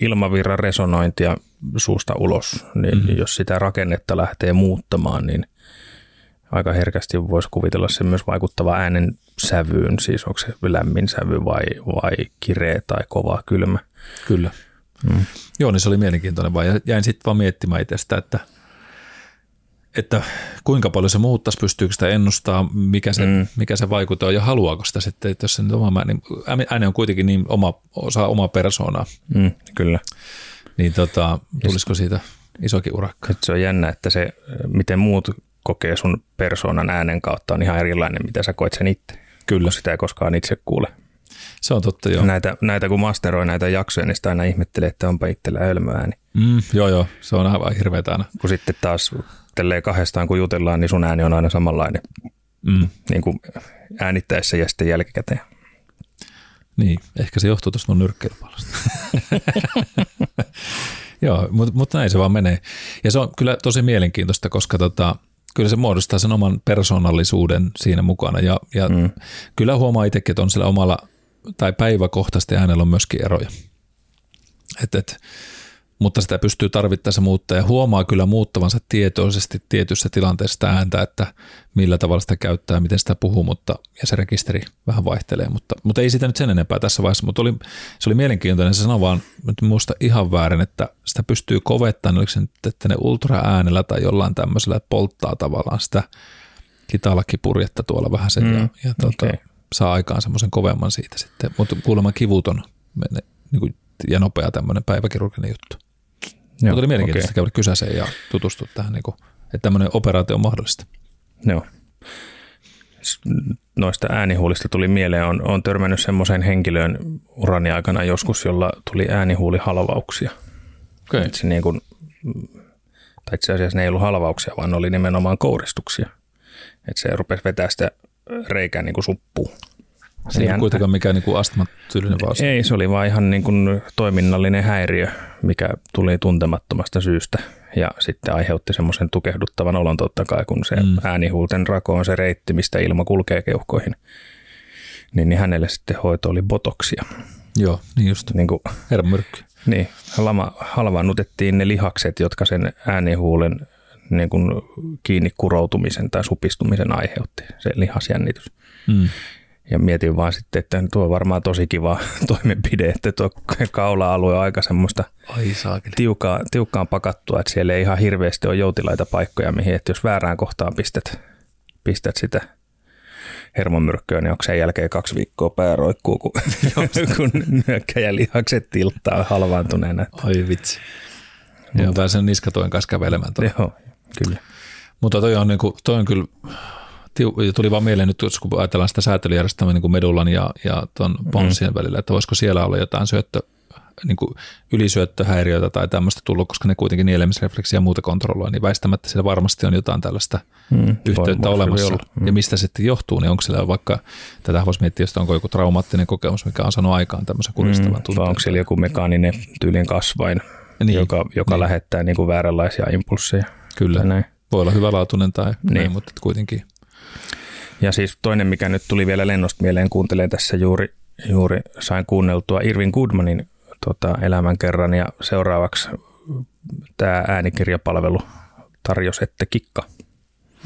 Speaker 2: ilmavirran resonointia suusta ulos, niin mm. jos sitä rakennetta lähtee muuttamaan, niin aika herkästi voisi kuvitella sen myös vaikuttava äänen sävyyn, siis onko se lämmin sävy vai, vai kireä tai kova kylmä.
Speaker 1: Kyllä. Mm. Joo, niin se oli mielenkiintoinen vaan. Ja jäin sitten vaan miettimään itsestä, että, että kuinka paljon se muuttaisi, pystyykö sitä ennustaa, mikä se, mm. mikä se vaikuttaa ja haluaako sitä sitten, että jos se nyt oma, niin ääni on kuitenkin niin oma, osa omaa persoonaa.
Speaker 2: Mm, kyllä.
Speaker 1: Niin tota, tulisiko siitä isokin urakka?
Speaker 2: Se on jännä, että se, miten muut kokee sun persoonan äänen kautta on ihan erilainen, mitä sä koet sen itse. Kyllä. Sitä ei koskaan itse kuule.
Speaker 1: Se on totta, joo.
Speaker 2: Näitä, näitä kun masteroi näitä jaksoja, niin sitä aina ihmettelee, että onpa itsellä ääni.
Speaker 1: Mm, joo, joo. Se on aivan hirveetä aina.
Speaker 2: Kun sitten taas tälleen kahdestaan kun jutellaan, niin sun ääni on aina samanlainen. Mm. Niin kuin äänittäessä ja sitten jälkikäteen.
Speaker 1: Niin, ehkä se johtuu tuosta mun nyrkkeilypallosta. [LAUGHS] Joo, mutta, mutta näin se vaan menee. Ja se on kyllä tosi mielenkiintoista, koska tota, kyllä se muodostaa sen oman persoonallisuuden siinä mukana. Ja, ja mm. kyllä huomaa itsekin, että on sillä omalla tai päiväkohtaisesti äänellä on myöskin eroja. Et, et, mutta sitä pystyy tarvittaessa muuttaa ja huomaa kyllä muuttavansa tietoisesti tietyssä tilanteessa sitä ääntä, että millä tavalla sitä käyttää, miten sitä puhuu, mutta, ja se rekisteri vähän vaihtelee, mutta, mutta ei sitä nyt sen enempää tässä vaiheessa, mutta oli, se oli mielenkiintoinen, se sanoi vaan, nyt muista ihan väärin, että sitä pystyy kovettamaan, oliko se nyt, että ne ultraäänellä tai jollain tämmöisellä polttaa tavallaan sitä kitalakipurjetta tuolla vähän sen mm, ja, ja tuota, okay. saa aikaan semmoisen kovemman siitä sitten, mutta kuulemma kivuton niin kuin, ja nopea tämmöinen päiväkirurginen juttu. Joo, Mutta oli mielenkiintoista okay. käydä kysäseen ja tutustua tähän, niin kuin, että tämmöinen operaatio on mahdollista.
Speaker 2: Joo. Noista äänihuulista tuli mieleen, on, on törmännyt semmoiseen henkilöön urani aikana joskus, jolla tuli äänihuulihalvauksia.
Speaker 1: Okay.
Speaker 2: se niin kuin, tai itse asiassa ne ei ollut halvauksia, vaan ne oli nimenomaan kouristuksia. Että se rupesi vetää sitä reikää niin kuin suppuun.
Speaker 1: Se ei kuitenkaan mikään niin astmatyylinen vauva.
Speaker 2: Ei, se oli vaan ihan niin kuin toiminnallinen häiriö, mikä tuli tuntemattomasta syystä. Ja sitten aiheutti semmoisen tukehduttavan olon totta kai, kun se mm. äänihuulten rako on se reitti, mistä ilma kulkee keuhkoihin. Niin, niin hänelle sitten hoito oli botoksia.
Speaker 1: Joo, niin just.
Speaker 2: Niin kuin,
Speaker 1: Hermyrkky.
Speaker 2: Niin, lama, halvaannutettiin ne lihakset, jotka sen äänihuulen niin kuin kiinni kuroutumisen tai supistumisen aiheutti, se lihasjännitys. Mm. Ja mietin vaan sitten, että tuo on varmaan tosi kiva [LAUGHS] toimenpide, että tuo kaula-alue on aika semmoista
Speaker 1: Ai
Speaker 2: tiukkaa, tiukkaan pakattua, että siellä ei ihan hirveästi ole joutilaita paikkoja, mihin, että jos väärään kohtaan pistät, pistät sitä hermomyrkkyä, niin onko sen jälkeen kaksi viikkoa pääroikkuu, kun, [LAUGHS] [LAUGHS] kun nyökkäjälihakset tilttaa halvaantuneena.
Speaker 1: Ai vitsi. Joo, pääsen niskatuen kanssa kävelemään.
Speaker 2: Joo, kyllä.
Speaker 1: Mutta toi on, niin kuin, toi on kyllä, tuli vaan mieleen nyt, kun ajatellaan sitä säätelyjärjestelmää niin kuin Medullan ja, ja tuon Ponsien mm. välillä, että voisiko siellä olla jotain syöttö, niin kuin ylisyöttöhäiriöitä tai tämmöistä tullut, koska ne kuitenkin nielemisrefleksiä ja muuta kontrolloi, niin väistämättä siellä varmasti on jotain tällaista mm, yhteyttä voi, olemassa. Mm. Ja mistä se sitten johtuu, niin onko siellä vaikka, tätä voisi miettiä, että onko joku traumaattinen kokemus, mikä on saanut aikaan tämmöisen kuristavan mm, tunteen.
Speaker 2: onko siellä joku mekaaninen tyylin kasvain, niin, joka, joka niin. lähettää niin kuin vääränlaisia impulseja.
Speaker 1: Kyllä, näin. voi olla hyvälaatuinen tai niin. näin, mutta kuitenkin.
Speaker 2: Ja siis toinen, mikä nyt tuli vielä lennosta mieleen, kuuntelen tässä juuri, juuri sain kuunneltua Irvin Goodmanin tota, elämän kerran ja seuraavaksi tämä äänikirjapalvelu tarjosi, että Kikka.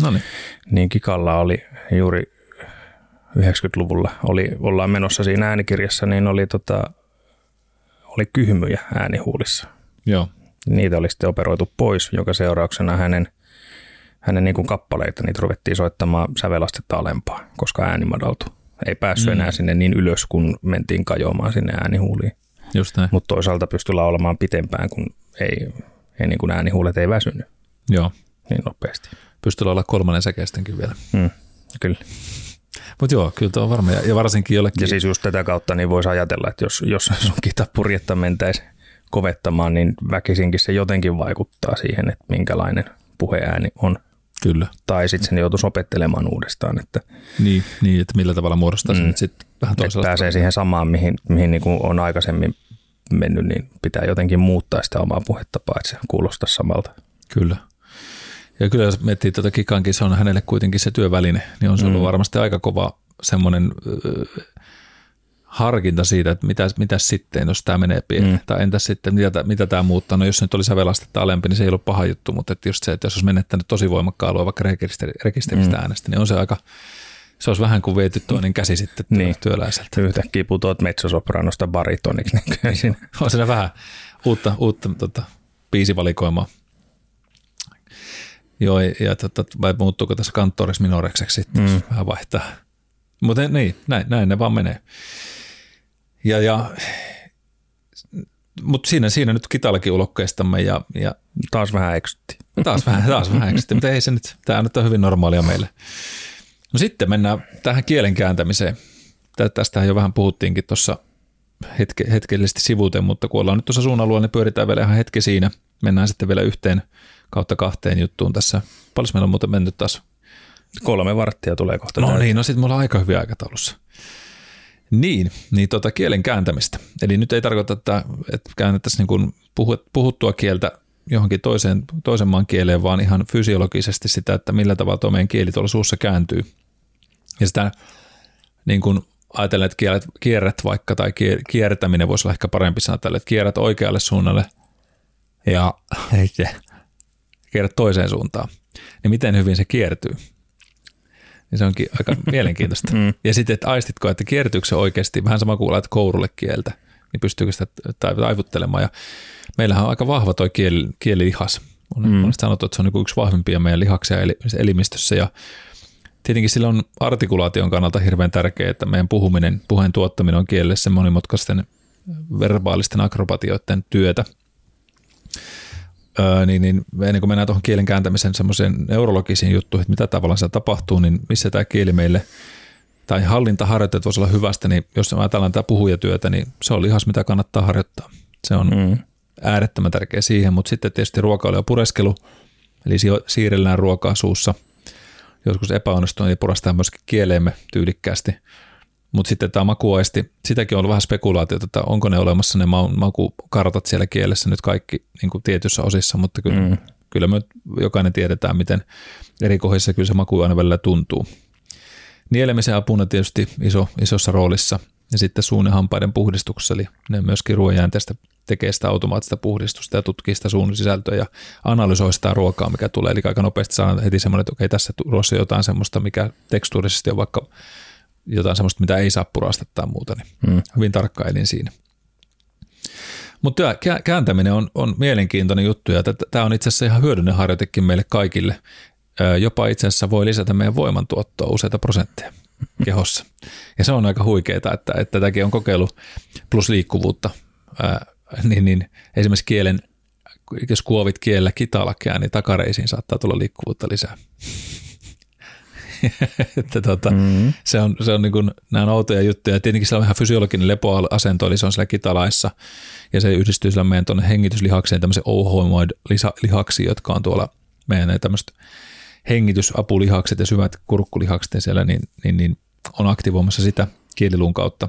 Speaker 1: Noniin.
Speaker 2: Niin Kikalla oli juuri 90-luvulla, oli, ollaan menossa siinä äänikirjassa, niin oli, tota, oli kyhmyjä äänihuulissa.
Speaker 1: Joo.
Speaker 2: Niitä oli sitten operoitu pois, joka seurauksena hänen, hänen niin kuin kappaleita, niitä ruvettiin soittamaan sävelastetta alempaa, koska ääni madaltui. Ei päässyt mm. enää sinne niin ylös, kun mentiin kajoamaan sinne äänihuuliin.
Speaker 1: Just näin.
Speaker 2: Mutta toisaalta pystyi laulamaan pitempään, kun ei, ei niin kuin äänihuulet ei väsynyt
Speaker 1: Joo.
Speaker 2: niin nopeasti.
Speaker 1: Pystyi olla kolmannen säkeistenkin vielä.
Speaker 2: Mm, kyllä.
Speaker 1: Mutta joo, kyllä tuo on varma. Ja, varsinkin jollekin...
Speaker 2: Ja siis just tätä kautta niin voisi ajatella, että jos, jos [LAUGHS] sun kitapurjetta mentäisi kovettamaan, niin väkisinkin se jotenkin vaikuttaa siihen, että minkälainen puheääni on.
Speaker 1: Kyllä.
Speaker 2: Tai sitten sen joutuisi opettelemaan uudestaan. Että,
Speaker 1: niin, niin, että millä tavalla muodostaa mm, sen sitten vähän toisella.
Speaker 2: pääsee siihen samaan, mihin, mihin niin kuin on aikaisemmin mennyt, niin pitää jotenkin muuttaa sitä omaa puhetapaa, että se kuulostaa samalta.
Speaker 1: Kyllä. Ja kyllä jos miettii tuota kikankin, se on hänelle kuitenkin se työväline, niin on se ollut mm. varmasti aika kova semmoinen harkinta siitä, että mitä, mitä sitten, jos tämä menee pieleen. Mm. Tai entäs sitten, mitä, mitä tämä muuttaa. No jos nyt oli sävelastetta alempi, niin se ei ollut paha juttu, mutta että just se, että jos olisi menettänyt tosi voimakkaan alueen vaikka rekisteri, rekisteristä mm. äänestä, niin on se aika, se olisi vähän kuin viety toinen käsi sitten niin. työläiseltä.
Speaker 2: Yhtäkkiä putoat metsosopranosta baritoniksi. Niin
Speaker 1: on siinä vähän uutta, uutta tota, biisivalikoimaa. Joo, ja tota, vai muuttuuko tässä kanttorissa minorekseksi sitten, mm. vähän vaihtaa. Mutta niin, näin, näin ne vaan menee. Ja, ja mutta siinä, siinä nyt kitallakin ulokkeistamme ja, ja
Speaker 2: taas vähän eksytti.
Speaker 1: Taas vähän, taas vähän eksytti, mutta ei se nyt, tämä nyt on hyvin normaalia meille. No sitten mennään tähän kielen kääntämiseen. Tästähän jo vähän puhuttiinkin tuossa hetke, hetkellisesti sivuuteen, mutta kun ollaan nyt tuossa suun alueella, niin pyöritään vielä ihan hetki siinä. Mennään sitten vielä yhteen kautta kahteen juttuun tässä. Paljon meillä on muuten mennyt taas?
Speaker 2: Kolme varttia tulee kohta.
Speaker 1: No niin, no sitten mulla on aika hyvin aikataulussa. Niin, niin tota kielen kääntämistä. Eli nyt ei tarkoita, että, että käännettäisiin niin puhuttua kieltä johonkin toiseen, toisen maan kieleen, vaan ihan fysiologisesti sitä, että millä tavalla tuo meidän kieli tuolla suussa kääntyy. Ja sitä niin kuin ajatellen, että kierrät, kierrät vaikka, tai kiertäminen voisi olla ehkä parempi sanoa tälle, että kierrät oikealle suunnalle [LAUGHS] ja kierrät toiseen suuntaan. Niin miten hyvin se kiertyy? Niin se onkin aika [LAUGHS] mielenkiintoista. Mm. Ja sitten, että aistitko, että kiertyykö se oikeasti, vähän sama kuin laitat kourulle kieltä, niin pystyykö sitä taivuttelemaan. Ja meillähän on aika vahva tuo kieli, kielilihas. On mm. sanottu, että se on niin yksi vahvimpia meidän lihaksia elimistössä ja tietenkin sillä on artikulaation kannalta hirveän tärkeää, että meidän puhuminen, puheen tuottaminen on kielessä monimutkaisten verbaalisten akrobatioiden työtä. Öö, niin, niin ennen kuin mennään tuohon kielen kääntämisen semmoiseen neurologisiin juttuihin, että mitä tavallaan se tapahtuu, niin missä tämä kieli meille tai hallintaharjoitteet voisi olla hyvästä, niin jos ajatellaan tätä puhujatyötä, niin se on lihas, mitä kannattaa harjoittaa. Se on mm äärettömän tärkeä siihen, mutta sitten tietysti ruokailu ja pureskelu, eli siirrellään ruokaa suussa. Joskus epäonnistuu, niin purastaa myöskin kieleemme tyylikkäästi. Mutta sitten tämä makuaisti, sitäkin on ollut vähän spekulaatiota, että onko ne olemassa ne makukartat siellä kielessä nyt kaikki niin kuin tietyissä osissa, mutta kyllä, mm. kyllä me jokainen tiedetään, miten eri kohdissa kyllä se maku aina välillä tuntuu. Nielemisen apuna tietysti iso, isossa roolissa ja sitten suun ja hampaiden puhdistuksessa, eli ne myöskin ruoanjäänteestä tekee sitä automaattista puhdistusta ja tutkii sitä suun sisältöä ja analysoi sitä ruokaa, mikä tulee. Eli aika nopeasti saa heti semmoinen, että okei, tässä ruoassa jotain semmoista, mikä tekstuurisesti on vaikka jotain semmoista, mitä ei saa purasta tai muuta, niin hmm. hyvin tarkkailin siinä. Mutta kääntäminen on, on mielenkiintoinen juttu ja tämä on itse asiassa ihan hyödyllinen harjoitekin meille kaikille. Jopa itse asiassa voi lisätä meidän voimantuottoa useita prosentteja kehossa. Ja se on aika huikeaa, että, että tätäkin on kokeilu plus liikkuvuutta niin, niin esimerkiksi kielen jos kuovit kielellä kitalakea, niin takareisiin saattaa tulla liikkuvuutta lisää. [LAUGHS] että tota, mm-hmm. se on, se on niin kuin, nämä on outoja juttuja. Tietenkin se on ihan fysiologinen lepoasento, eli se on siellä kitalaissa, ja se yhdistyy sillä meidän tuonne hengityslihakseen, tämmöisen ouhoimoid-lihaksiin, jotka on tuolla meidän tämmöiset hengitysapulihakset ja syvät kurkkulihakset ja siellä, niin, niin, niin on aktivoimassa sitä kieliluun kautta.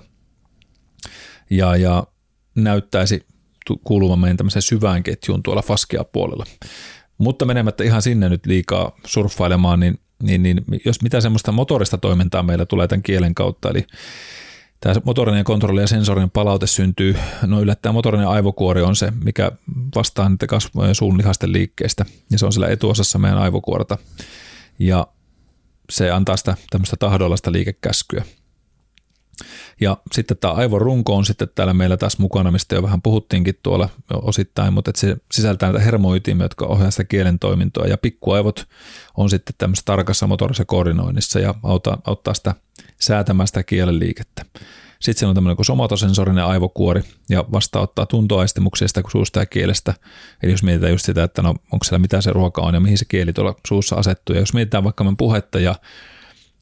Speaker 1: Ja, ja näyttäisi kuuluvan meidän tämmöiseen syvään ketjuun tuolla faskia puolella. Mutta menemättä ihan sinne nyt liikaa surffailemaan, niin, niin, niin jos mitä semmoista motorista toimintaa meillä tulee tämän kielen kautta, eli tämä motorinen kontrolli ja sensorinen palaute syntyy, no yllättäen motorinen aivokuori on se, mikä vastaa niitä kasvojen suun lihasten liikkeestä, ja se on siellä etuosassa meidän aivokuorta, ja se antaa sitä tämmöistä tahdollista liikekäskyä. Ja sitten tämä aivorunko on sitten täällä meillä taas mukana, mistä jo vähän puhuttiinkin tuolla osittain, mutta että se sisältää näitä hermoytimiä, jotka ohjaa sitä kielen toimintoa. Ja pikkuaivot on sitten tämmöisessä tarkassa motorisessa koordinoinnissa ja auttaa, auttaa sitä säätämään sitä kielen liikettä. Sitten siellä on tämmöinen kuin somatosensorinen aivokuori ja vastaanottaa tuntoaistimuksia sitä suusta ja kielestä. Eli jos mietitään just sitä, että no onko siellä mitä se ruoka on ja mihin se kieli tuolla suussa asettuu. Ja jos mietitään vaikka puhetta ja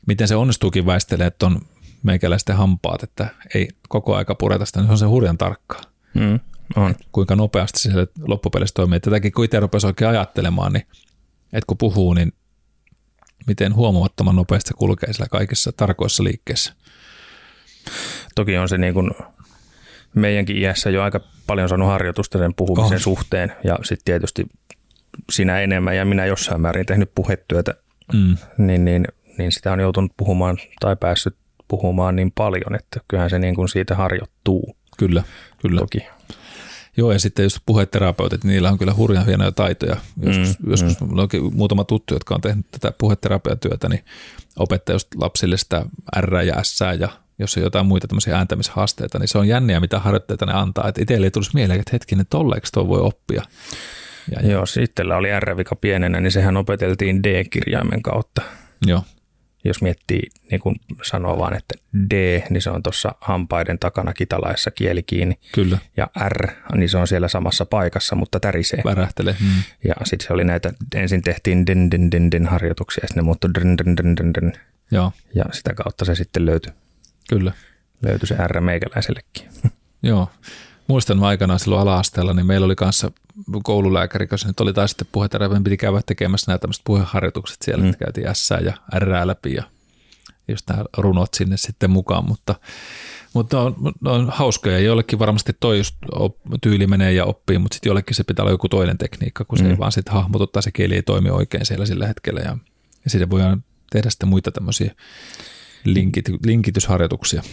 Speaker 1: miten se onnistuukin väistelee on meikäläisten hampaat, että ei koko aika pureta sitä, niin se on se hurjan tarkkaa. Mm, on. kuinka nopeasti se loppupeleissä toimii. Tätäkin kun itse rupesi oikein ajattelemaan, niin että kun puhuu, niin miten huomamattoman nopeasti se kulkee sillä kaikissa tarkoissa liikkeissä.
Speaker 2: Toki on se niin kuin meidänkin iässä jo aika paljon saanut harjoitusta sen puhumisen oh. suhteen ja sitten tietysti sinä enemmän ja minä jossain määrin tehnyt puhetyötä, mm. niin, niin, niin sitä on joutunut puhumaan tai päässyt puhumaan niin paljon, että kyllähän se niin kuin siitä harjoittuu.
Speaker 1: Kyllä, kyllä. Toki. Joo, ja sitten just puheterapeutit, niin niillä on kyllä hurjan hienoja taitoja. Joskus, mm, joskus mm. on muutama tuttu, jotka on tehnyt tätä puheterapiatyötä, niin opettaa just lapsille sitä R ja S ja jos on jotain muita tämmöisiä ääntämishaasteita, niin se on jänniä, mitä harjoitteita ne antaa. Että itselle ei tulisi mieleen, että hetkinen, tolleeksi tuo voi oppia.
Speaker 2: Ja, Joo, sitten oli R-vika pienenä, niin sehän opeteltiin D-kirjaimen kautta.
Speaker 1: Joo
Speaker 2: jos miettii, niin kuin sanoo vaan, että D, niin se on tuossa hampaiden takana kitalaissa kieli kiinni.
Speaker 1: Kyllä.
Speaker 2: Ja R, niin se on siellä samassa paikassa, mutta tärisee.
Speaker 1: Värähtelee. Mm.
Speaker 2: Ja sitten se oli näitä, ensin tehtiin den, den, den, den harjoituksia, ja sitten ne muuttui den, den, den, den, den.
Speaker 1: Joo.
Speaker 2: Ja sitä kautta se sitten löytyi.
Speaker 1: Kyllä.
Speaker 2: Löytyi se R meikäläisellekin. [LAUGHS]
Speaker 1: Joo muistan aikanaan silloin ala-asteella, niin meillä oli kanssa koululääkäri, koska nyt oli taas sitten puheterapeutin, piti käydä tekemässä nämä tämmöiset puheharjoitukset siellä, mm. että käytiin S ja R läpi ja just nämä runot sinne sitten mukaan, mutta, mutta on, on hauskoja. Jollekin varmasti toi just op, tyyli menee ja oppii, mutta sitten jollekin se pitää olla joku toinen tekniikka, kun se mm. ei vaan sitten hahmotu tai se kieli ei toimi oikein siellä sillä hetkellä ja, ja sitten voidaan tehdä sitten muita tämmöisiä linkit, linkitysharjoituksia.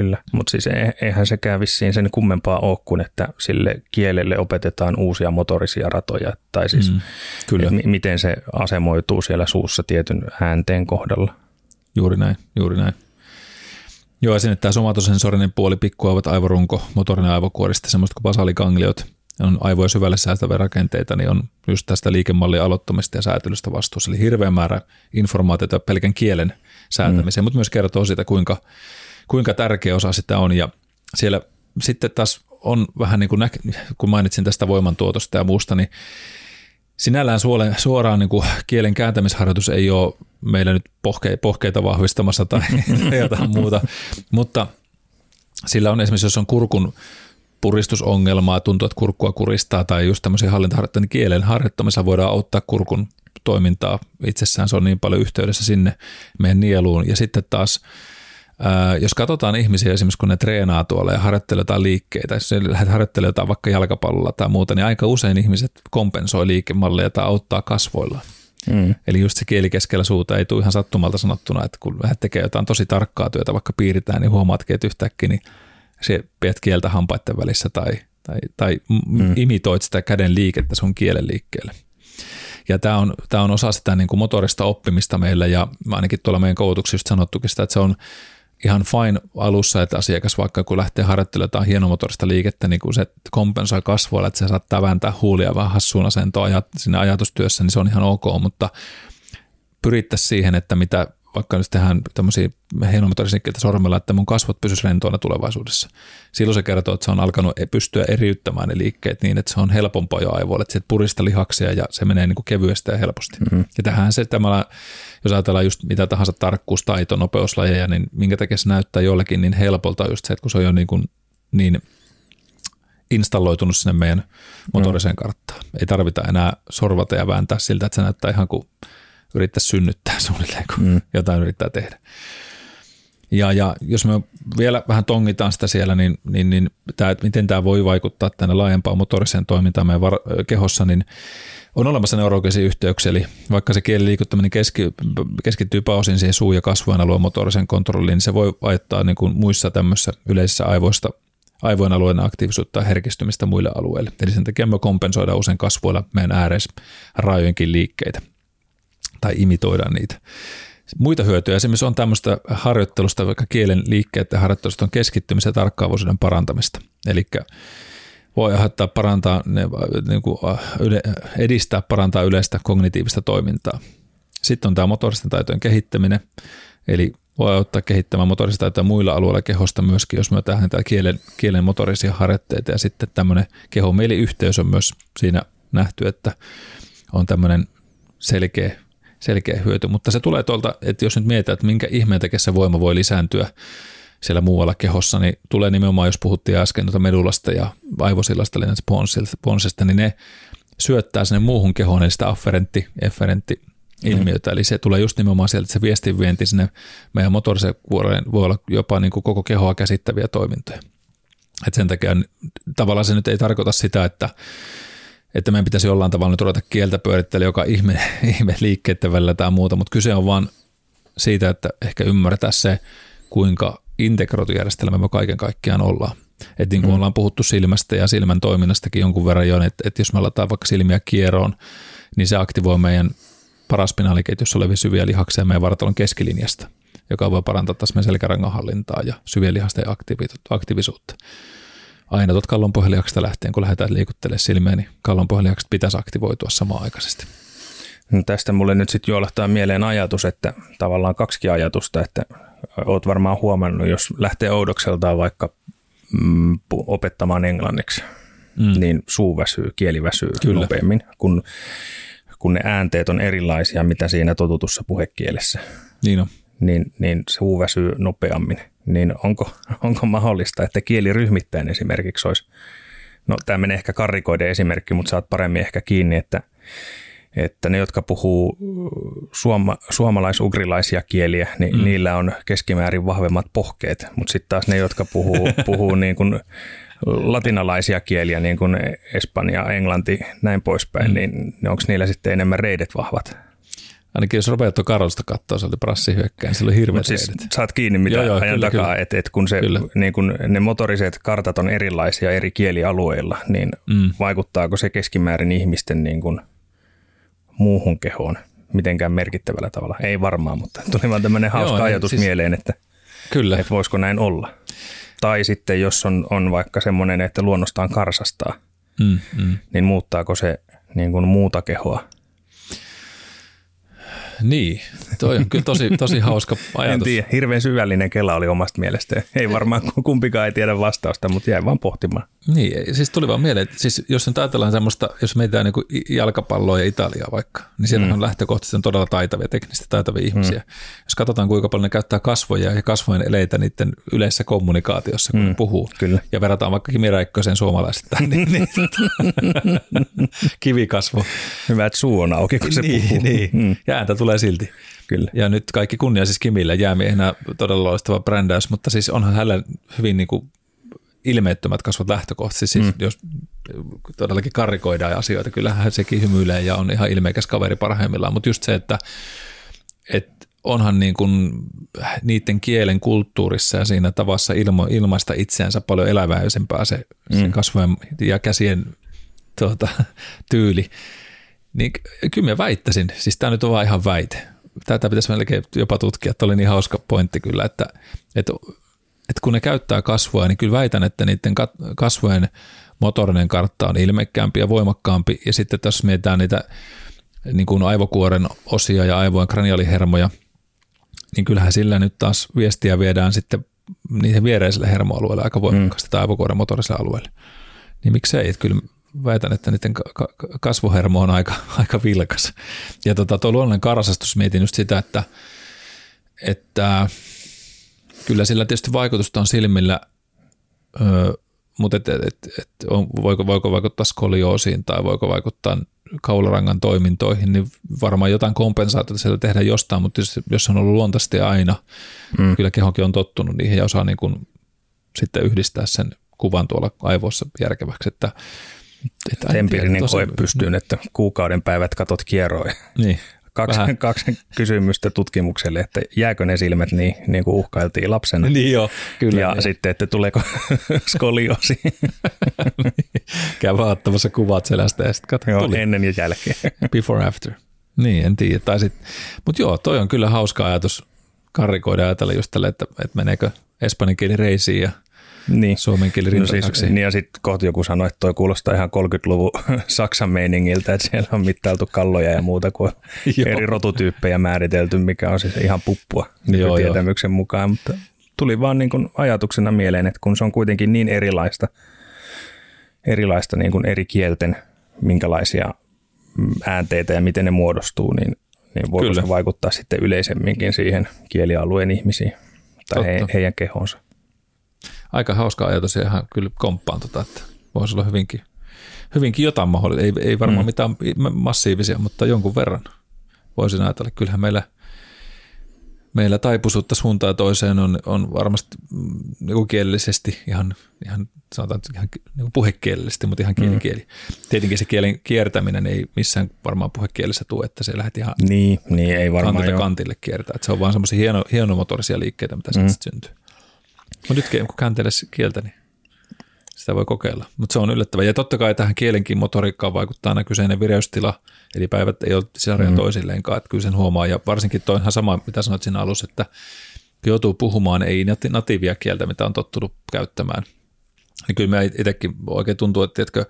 Speaker 2: Kyllä, mutta siis eihän sekään vissiin sen kummempaa ole kuin, että sille kielelle opetetaan uusia motorisia ratoja, tai siis mm, kyllä. M- miten se asemoituu siellä suussa tietyn äänteen kohdalla.
Speaker 1: Juuri näin, juuri näin. Joo, ja sinne tämä somatosensorinen puoli, pikkuaivot, aivorunko, motorinen aivokuorista, semmoista kuin basaligangliot, on aivoja syvälle säästäviä rakenteita, niin on just tästä liikemallin aloittamista ja säätelystä vastuussa. Eli hirveä määrä informaatiota pelkän kielen säätämiseen, mm. mutta myös kertoo siitä, kuinka kuinka tärkeä osa sitä on. Ja siellä sitten taas on vähän niin kuin, kun mainitsin tästä voimantuotosta ja muusta, niin sinällään suoraan niin kuin kielen kääntämisharjoitus ei ole meillä nyt pohke- pohkeita vahvistamassa tai [LAUGHS] jotain muuta, mutta sillä on esimerkiksi, jos on kurkun puristusongelmaa, tuntuu, että kurkkua kuristaa tai just tämmöisiä hallintaharjoitteita, niin kielen harjoittamisella voidaan auttaa kurkun toimintaa. Itsessään se on niin paljon yhteydessä sinne meidän nieluun. Ja sitten taas jos katsotaan ihmisiä esimerkiksi, kun ne treenaa tuolla ja harjoittelee jotain liikkeitä, jos lähdet harjoittelemaan jotain vaikka jalkapallolla tai muuta, niin aika usein ihmiset kompensoi liikemalleja tai auttaa kasvoilla. Mm. Eli just se kieli keskellä suuta ei tule ihan sattumalta sanottuna, että kun lähdet tekemään jotain tosi tarkkaa työtä, vaikka piiritään, niin huomaatkin, että yhtäkkiä niin se pidät kieltä hampaiden välissä tai, tai, tai mm. imitoit sitä käden liikettä sun kielen liikkeelle. Ja tämä on, tämä on osa sitä niin kuin motorista oppimista meillä ja ainakin tuolla meidän koulutuksessa sanottukin sitä, että se on ihan fine alussa, että asiakas vaikka kun lähtee harjoittelemaan jotain hienomotorista liikettä, niin kun se kompensoi kasvoilla, että se saattaa vääntää huulia vähän hassuun asentoon siinä ajatustyössä, niin se on ihan ok, mutta pyrittäisiin siihen, että mitä vaikka nyt tehdään tämmöisiä heinomotorisinkkeitä sormella, että mun kasvot pysyisivät rentoina tulevaisuudessa. Silloin se kertoo, että se on alkanut pystyä eriyttämään ne liikkeet niin, että se on helpompaa jo aivoille, että se purista lihaksia ja se menee niin kuin kevyesti ja helposti. Mm-hmm. Ja tähän se, tämä, jos ajatellaan just mitä tahansa tarkkuus, taito, nopeuslajeja, niin minkä takia se näyttää jollekin niin helpolta just se, että kun se on jo niin, kuin, niin installoitunut sinne meidän motoriseen karttaan. Ei tarvita enää sorvata ja vääntää siltä, että se näyttää ihan kuin yrittää synnyttää [LAUGHS] suunnilleen, kun mm. jotain yrittää tehdä. Ja, ja jos me vielä vähän tongitaan sitä siellä, niin, niin, niin tämä, että miten tämä voi vaikuttaa tänne laajempaan motoriseen toimintaan meidän var- kehossa, niin on olemassa neurologisia yhteyksiä, eli vaikka se kieliliikuttaminen keski, keskittyy pääosin siihen suu- ja kasvojen alueen motorisen kontrolliin, niin se voi vaikuttaa niin kuin muissa tämmöisissä yleisissä aivoista aivojen alueen aktiivisuutta ja herkistymistä muille alueille. Eli sen takia me kompensoidaan usein kasvoilla meidän ääreisrajojenkin liikkeitä tai imitoidaan niitä. Muita hyötyjä esimerkiksi on tämmöistä harjoittelusta, vaikka kielen liikkeiden harjoittelusta on keskittymisen ja tarkkaavaisuuden parantamista. Eli voi aiheuttaa parantaa, niin kuin edistää, parantaa yleistä kognitiivista toimintaa. Sitten on tämä motoristen taitojen kehittäminen, eli voi auttaa kehittämään motorista taitoja muilla alueilla kehosta myöskin, jos me tähän kielen, kielen motorisia harjoitteita. Ja sitten tämmöinen keho-mieli-yhteys on myös siinä nähty, että on tämmöinen selkeä, selkeä hyöty. Mutta se tulee tuolta, että jos nyt mietitään, että minkä ihmeen se voima voi lisääntyä siellä muualla kehossa, niin tulee nimenomaan, jos puhuttiin äsken tuota medulasta ja aivosillasta, eli ponsista, niin ne syöttää sinne muuhun kehoon, eli sitä afferentti, efferentti ilmiötä. Mm. Eli se tulee just nimenomaan sieltä, että se viestinvienti sinne meidän motorisen kuoreen voi olla jopa niin kuin koko kehoa käsittäviä toimintoja. Et sen takia tavallaan se nyt ei tarkoita sitä, että, että meidän pitäisi jollain tavalla nyt ruveta kieltä pyörittellä joka ihme, [LAUGHS] ihme liikkeiden välillä tai muuta, mutta kyse on vaan siitä, että ehkä ymmärtää se, kuinka integroitu järjestelmä me kaiken kaikkiaan ollaan. Että niin kuin mm. ollaan puhuttu silmästä ja silmän toiminnastakin jonkun verran jo, että, että jos me laitetaan vaikka silmiä kieroon, niin se aktivoi meidän paraspinaaliketjussa olevia syviä lihaksia meidän vartalon keskilinjasta, joka voi parantaa taas meidän selkärangan hallintaa ja syvien lihasten aktiivisuutta. Aina tuot kallonpohjalihaksesta lähtien, kun lähdetään liikuttelemaan silmiä, niin kallonpohjalihakset pitäisi aktivoitua samaan aikaisesti.
Speaker 2: No tästä mulle nyt sitten juolahtaa mieleen ajatus, että tavallaan kaksi ajatusta, että oot varmaan huomannut, jos lähtee oudokseltaan vaikka mm, opettamaan englanniksi, mm. niin suu väsyy, kieli väsyy Kyllä. nopeammin, kun kun ne äänteet on erilaisia, mitä siinä totutussa puhekielessä.
Speaker 1: Niin on.
Speaker 2: Niin, niin se huu väsyy nopeammin. Niin onko, onko mahdollista, että kieliryhmittäin esimerkiksi olisi, no tämä menee ehkä karrikoiden esimerkki, mutta saat paremmin ehkä kiinni, että, että ne, jotka puhuu suoma, suomalais-ugrilaisia kieliä, niin mm. niillä on keskimäärin vahvemmat pohkeet, mutta sitten taas ne, jotka puhuu, [LAUGHS] puhuu niin kuin latinalaisia kieliä, niin kuin Espanja, Englanti, näin poispäin, mm. niin onko niillä sitten enemmän reidet vahvat?
Speaker 1: Ainakin jos Roberto Carlosta katsoo, se oli prassi hyökkäin, se oli hirveät siis
Speaker 2: saat kiinni mitä joo, joo, ajan kyllä, takaa, että et kun, se, niin kun ne motoriset kartat on erilaisia eri kielialueilla, niin mm. vaikuttaako se keskimäärin ihmisten niin kuin muuhun kehoon mitenkään merkittävällä tavalla? Ei varmaan, mutta tuli vaan tämmöinen hauska joo, ajatus siis, mieleen, että, kyllä. että voisiko näin olla. Tai sitten jos on, on vaikka semmoinen, että luonnostaan karsastaa, mm, mm. niin muuttaako se niin kuin muuta kehoa
Speaker 1: niin, toi on kyllä tosi, tosi hauska ajatus. En
Speaker 2: tiedä, hirveän syvällinen kela oli omasta mielestä. Ei varmaan kumpikaan ei tiedä vastausta, mutta jäi vaan pohtimaan.
Speaker 1: Niin, siis tuli vaan mieleen, että siis jos nyt ajatellaan semmoista, jos mietitään niin jalkapalloa ja Italiaa vaikka, niin siellä mm. on lähtökohtaisesti on todella taitavia, teknisesti taitavia ihmisiä. Mm. Jos katsotaan kuinka paljon ne käyttää kasvoja ja kasvojen eleitä niiden yleisessä kommunikaatiossa, kun mm. ne puhuu, kyllä. ja verrataan vaikka Kimi Räikkösen suomalaisittain, niin, [LAUGHS] niin kivikasvo.
Speaker 2: Hyvä, että suu on auki, kun se
Speaker 1: niin,
Speaker 2: puhuu.
Speaker 1: Niin, mm. ja ääntä tulee silti.
Speaker 2: Kyllä.
Speaker 1: Ja nyt kaikki kunnia siis Kimille jäämiehenä todella loistava brändäys, mutta siis onhan hänellä hyvin niin kuin ilmeettömät kasvot lähtökohtaisesti, siis mm. jos todellakin karikoidaan asioita, kyllähän sekin hymyilee ja on ihan ilmeikäs kaveri parhaimmillaan, mutta just se, että, että onhan niin kuin niiden kielen kulttuurissa ja siinä tavassa ilmo, ilmaista itseänsä paljon eläväisempää se, mm. sen kasvojen ja käsien tuota, tyyli. Niin kyllä mä väittäisin, siis tämä nyt on vaan ihan väite. Tätä pitäisi melkein jopa tutkia, että oli niin hauska pointti kyllä, että, että että kun ne käyttää kasvoja, niin kyllä väitän, että niiden kasvojen motorinen kartta on ilmekkäämpi ja voimakkaampi. Ja sitten tässä mietitään niitä niin kuin aivokuoren osia ja aivojen kranialihermoja, niin kyllähän sillä nyt taas viestiä viedään sitten niihin viereisille hermoalueille aika voimakkaasti mm. tai avokuoren motoriselle alueelle. Niin miksei, että kyllä väitän, että niiden kasvuhermo on aika, [LAUGHS] aika vilkas. Ja tota, tuo luonnollinen karasastus mietin just sitä, että, että kyllä sillä tietysti vaikutusta on silmillä, öö, mutta et, et, et on, voiko, voiko vaikuttaa skolioosiin tai voiko vaikuttaa kaularangan toimintoihin, niin varmaan jotain kompensaatiota siellä tehdään jostain, mutta jos on ollut luontaisesti aina, mm. kyllä kehokin on tottunut niihin ja osaa niin kuin sitten yhdistää sen kuvan tuolla aivoissa järkeväksi, että
Speaker 2: että Empiirinen koe pystyyn, että kuukauden päivät katot kierroin.
Speaker 1: Niin.
Speaker 2: Kaksi, [LAUGHS] kaksi kysymystä tutkimukselle, että jääkö ne silmät niin, niin kuin uhkailtiin lapsena.
Speaker 1: Niin joo, kyllä.
Speaker 2: Ja
Speaker 1: niin.
Speaker 2: sitten, että tuleeko [LAUGHS] skolioosi. [LAUGHS]
Speaker 1: Käy vaattamassa kuvat selästä ja sitten katso,
Speaker 2: joo, tuli. ennen ja jälkeen.
Speaker 1: Before after. Niin, en tiedä. Tai sit, mutta joo, toi on kyllä hauska ajatus karikoida ajatella just tälle, että, että meneekö espanjan kieli reisiin ja niin. suomen kieli no siis,
Speaker 2: niin ja sitten kohta joku sanoi, että toi kuulostaa ihan 30-luvun [LAUGHS] Saksan meiningiltä, että siellä on mittailtu kalloja ja muuta kuin [LAUGHS] eri rotutyyppejä määritelty, mikä on siis ihan puppua tietämyksen jo. mukaan, mutta tuli vaan niin kuin ajatuksena mieleen, että kun se on kuitenkin niin erilaista, erilaista niin kuin eri kielten, minkälaisia äänteitä ja miten ne muodostuu, niin, niin voiko Kyllä. se vaikuttaa sitten yleisemminkin siihen kielialueen ihmisiin tai he, heidän kehonsa
Speaker 1: aika hauska ajatus ja ihan kyllä komppaan tota, että voisi olla hyvinkin, hyvinkin jotain mahdollista. Ei, ei varmaan mm. mitään massiivisia, mutta jonkun verran voisin ajatella. Kyllähän meillä, meillä taipuisuutta suuntaan toiseen on, on varmasti niin kielellisesti ihan, ihan sanotaan ihan niin puhekielellisesti, mutta ihan kielikieli. Mm. Tietenkin se kielen kiertäminen ei missään varmaan puhekielessä tule, että se lähti ihan
Speaker 2: niin, niin ei varmaan
Speaker 1: kantille kiertää. Että se on vaan semmoisia hieno, hienomotorisia liikkeitä, mitä mm. sitten syntyy. Mutta nyt kun kääntelee kieltä, niin sitä voi kokeilla. Mutta se on yllättävää. Ja totta kai tähän kielenkin motoriikkaan vaikuttaa aina kyseinen vireystila, eli päivät ei ole sarjan mm. toisilleenkaan, että kyllä sen huomaa. Ja varsinkin toi ihan sama, mitä sanoit siinä alussa, että joutuu puhumaan ei natiivia kieltä, mitä on tottunut käyttämään. Niin kyllä me itsekin oikein tuntuu, että tiedätkö,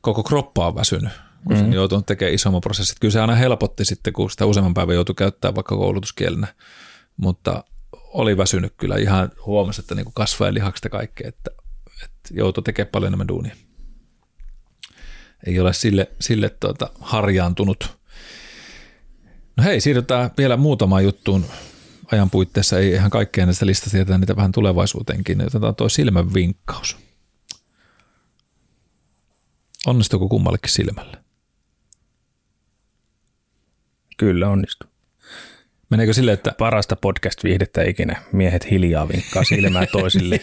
Speaker 1: koko kroppa on väsynyt, kun mm. sen joutunut tekemään isomman prosessin. Kyllä se aina helpotti sitten, kun sitä useamman päivän joutuu käyttämään vaikka koulutuskielenä. Mutta oli väsynyt kyllä ihan huomasi, että niin kasvojen lihakset ja kaikkea, että, että joutui tekemään paljon enemmän duunia. Ei ole sille, sille tuota, harjaantunut. No hei, siirrytään vielä muutamaan juttuun ajan puitteissa. Ei ihan kaikkea näistä listasta tietää niitä vähän tulevaisuuteenkin. Otetaan tuo silmän vinkkaus. Onnistuuko kummallekin silmälle?
Speaker 2: Kyllä onnistuu.
Speaker 1: Meneekö sille, että...
Speaker 2: Parasta podcast-viihdettä ikinä. Miehet hiljaa vinkkaa silmää toisille.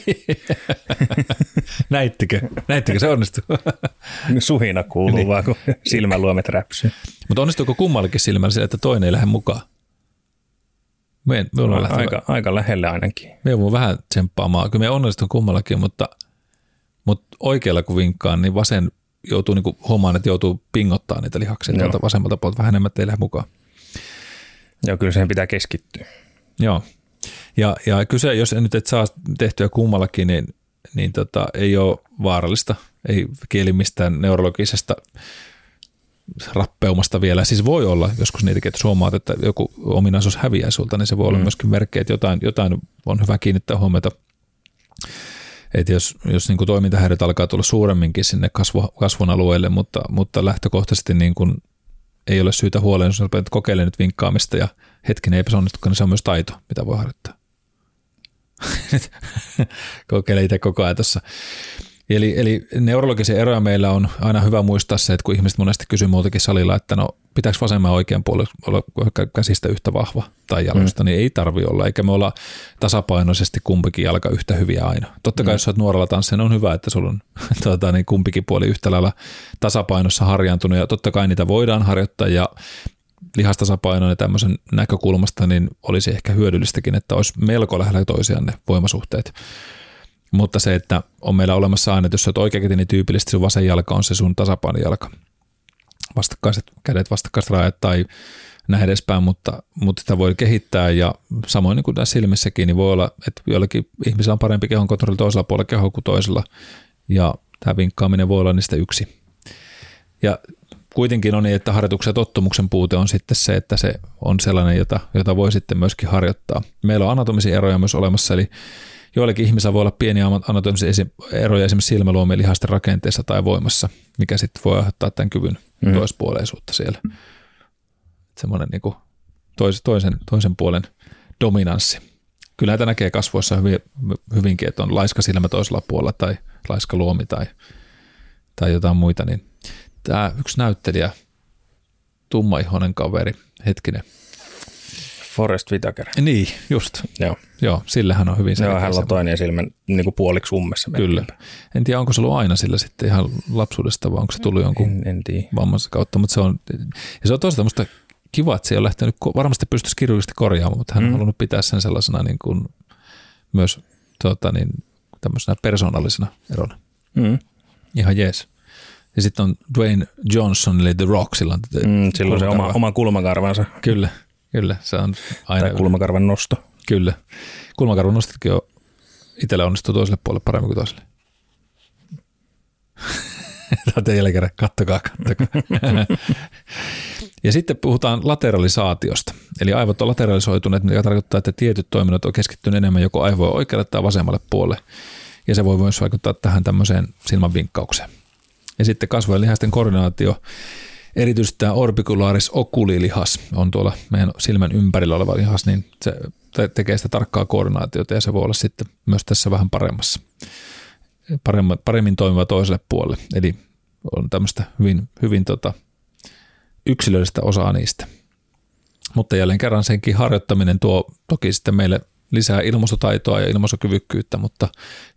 Speaker 2: [LAUGHS]
Speaker 1: Näittekö? Näittekö se onnistuu? [LAUGHS]
Speaker 2: Suhina kuuluu niin. vaan, kun silmäluomet räpsyy.
Speaker 1: Mutta onnistuuko kummallakin silmällä sille, että toinen ei lähde mukaan?
Speaker 2: Me, me no, aika, aika lähelle ainakin.
Speaker 1: Me on vähän tsemppaamaan. Kyllä me onnistun kummallakin, mutta, mutta oikealla kun vinkkaan, niin vasen joutuu niin huomaan, että joutuu pingottaa niitä lihaksia tuolta vasemmalta puolta vähän enemmän, että ei lähde mukaan.
Speaker 2: Joo, kyllä siihen pitää keskittyä.
Speaker 1: Joo. Ja, ja kyse, jos nyt et saa tehtyä kummallakin, niin, niin tota, ei ole vaarallista. Ei kieli mistään neurologisesta rappeumasta vielä. Siis voi olla joskus niitäkin, että suomaat, että joku ominaisuus häviää sulta, niin se voi olla mm. myöskin merkkejä, että jotain, jotain on hyvä kiinnittää huomiota. Että jos, jos niin toimintahäiriöt alkaa tulla suuremminkin sinne kasvu, kasvun alueelle, mutta, mutta lähtökohtaisesti niin kuin ei ole syytä huoleen, jos että kokeile nyt vinkkaamista ja hetkinen eipä se onnistukaan, niin se on myös taito, mitä voi harjoittaa. [LAUGHS] kokeile itse koko ajan tuossa. Eli, eli neurologisia eroja meillä on aina hyvä muistaa se, että kun ihmiset monesti kysyy muutakin salilla, että no pitääkö vasemman oikean puolella olla käsistä yhtä vahva tai jaloista, mm. niin ei tarvi olla, eikä me olla tasapainoisesti kumpikin jalka yhtä hyviä aina. Totta kai mm. jos olet nuorella tanssija, on hyvä, että sulla on [LAUGHS] tuota, niin kumpikin puoli yhtä lailla tasapainossa harjaantunut ja totta kai niitä voidaan harjoittaa ja lihastasapainon ja tämmöisen näkökulmasta, niin olisi ehkä hyödyllistäkin, että olisi melko lähellä toisiaan ne voimasuhteet. Mutta se, että on meillä olemassa aina, että jos olet oikeakätinen niin tyypillisesti sun vasen jalka on se sun tasapainojalka. Vastakkaiset kädet, vastakkaiset rajat tai näin edespäin, mutta, mutta sitä voi kehittää ja samoin niin kuin tässä silmissäkin, niin voi olla, että joillakin ihmisillä on parempi kehon kontrolli toisella puolella kehoa kuin toisella ja tämä vinkkaaminen voi olla niistä yksi. Ja kuitenkin on niin, että harjoituksen ja tottumuksen puute on sitten se, että se on sellainen, jota, jota voi sitten myöskin harjoittaa. Meillä on anatomisia eroja myös olemassa, eli joillekin ihmisillä voi olla pieniä anatomisia eroja esimerkiksi silmäluomien lihasten rakenteessa tai voimassa, mikä sitten voi aiheuttaa tämän kyvyn mm. toispuoleisuutta siellä. Semmoinen niin kuin tois, toisen, toisen puolen dominanssi. Kyllä näitä näkee kasvoissa hyvin, hyvinkin, että on laiska silmä toisella puolella tai laiska luomi tai, tai jotain muita, niin tämä yksi näyttelijä, tummaihoinen kaveri, hetkinen.
Speaker 2: Forrest Whitaker.
Speaker 1: Niin, just.
Speaker 2: Joo.
Speaker 1: Joo, sillähän on hyvin
Speaker 2: Joo, hän on toinen silmä niin kuin puoliksi ummessa.
Speaker 1: Kyllä. En tiedä, onko se ollut aina sillä sitten ihan lapsuudesta, vai onko se tullut jonkun
Speaker 2: en, en tiedä.
Speaker 1: vammansa kautta, mutta se on, ja se on tosi tämmöistä kiva, että se on lähtenyt, varmasti pystyisi kirurgisesti korjaamaan, mutta hän mm. on halunnut pitää sen sellaisena niin kuin myös tota, niin, tämmöisenä persoonallisena erona.
Speaker 2: Mm.
Speaker 1: Ihan jees. Ja sitten on Dwayne Johnson, eli The Rock, sillä on,
Speaker 2: mm, silloin se oma, oma kulmakarvansa.
Speaker 1: Kyllä, kyllä. Se on aina
Speaker 2: tai kulmakarvan nosto.
Speaker 1: Kyllä. Kulmakarvan nostotkin on itsellä onnistuu toiselle puolelle paremmin kuin toiselle. [LAUGHS] Tämä jälleen kerran, kattokaa, kattokaa. [LAUGHS] ja sitten puhutaan lateralisaatiosta. Eli aivot on lateralisoituneet, mikä tarkoittaa, että tietyt toiminnot on keskittynyt enemmän joko aivoja oikealle tai vasemmalle puolelle. Ja se voi myös vaikuttaa tähän tämmöiseen silmän vinkkaukseen. Ja sitten kasvojen lihasten koordinaatio, erityisesti tämä orbicularis oculilihas on tuolla meidän silmän ympärillä oleva lihas, niin se tekee sitä tarkkaa koordinaatiota ja se voi olla sitten myös tässä vähän paremmassa. Paremmin, toimiva toiselle puolelle. Eli on tämmöistä hyvin, hyvin tota, yksilöllistä osaa niistä. Mutta jälleen kerran senkin harjoittaminen tuo toki sitten meille lisää ilmaisutaitoa ja ilmaisukyvykkyyttä, mutta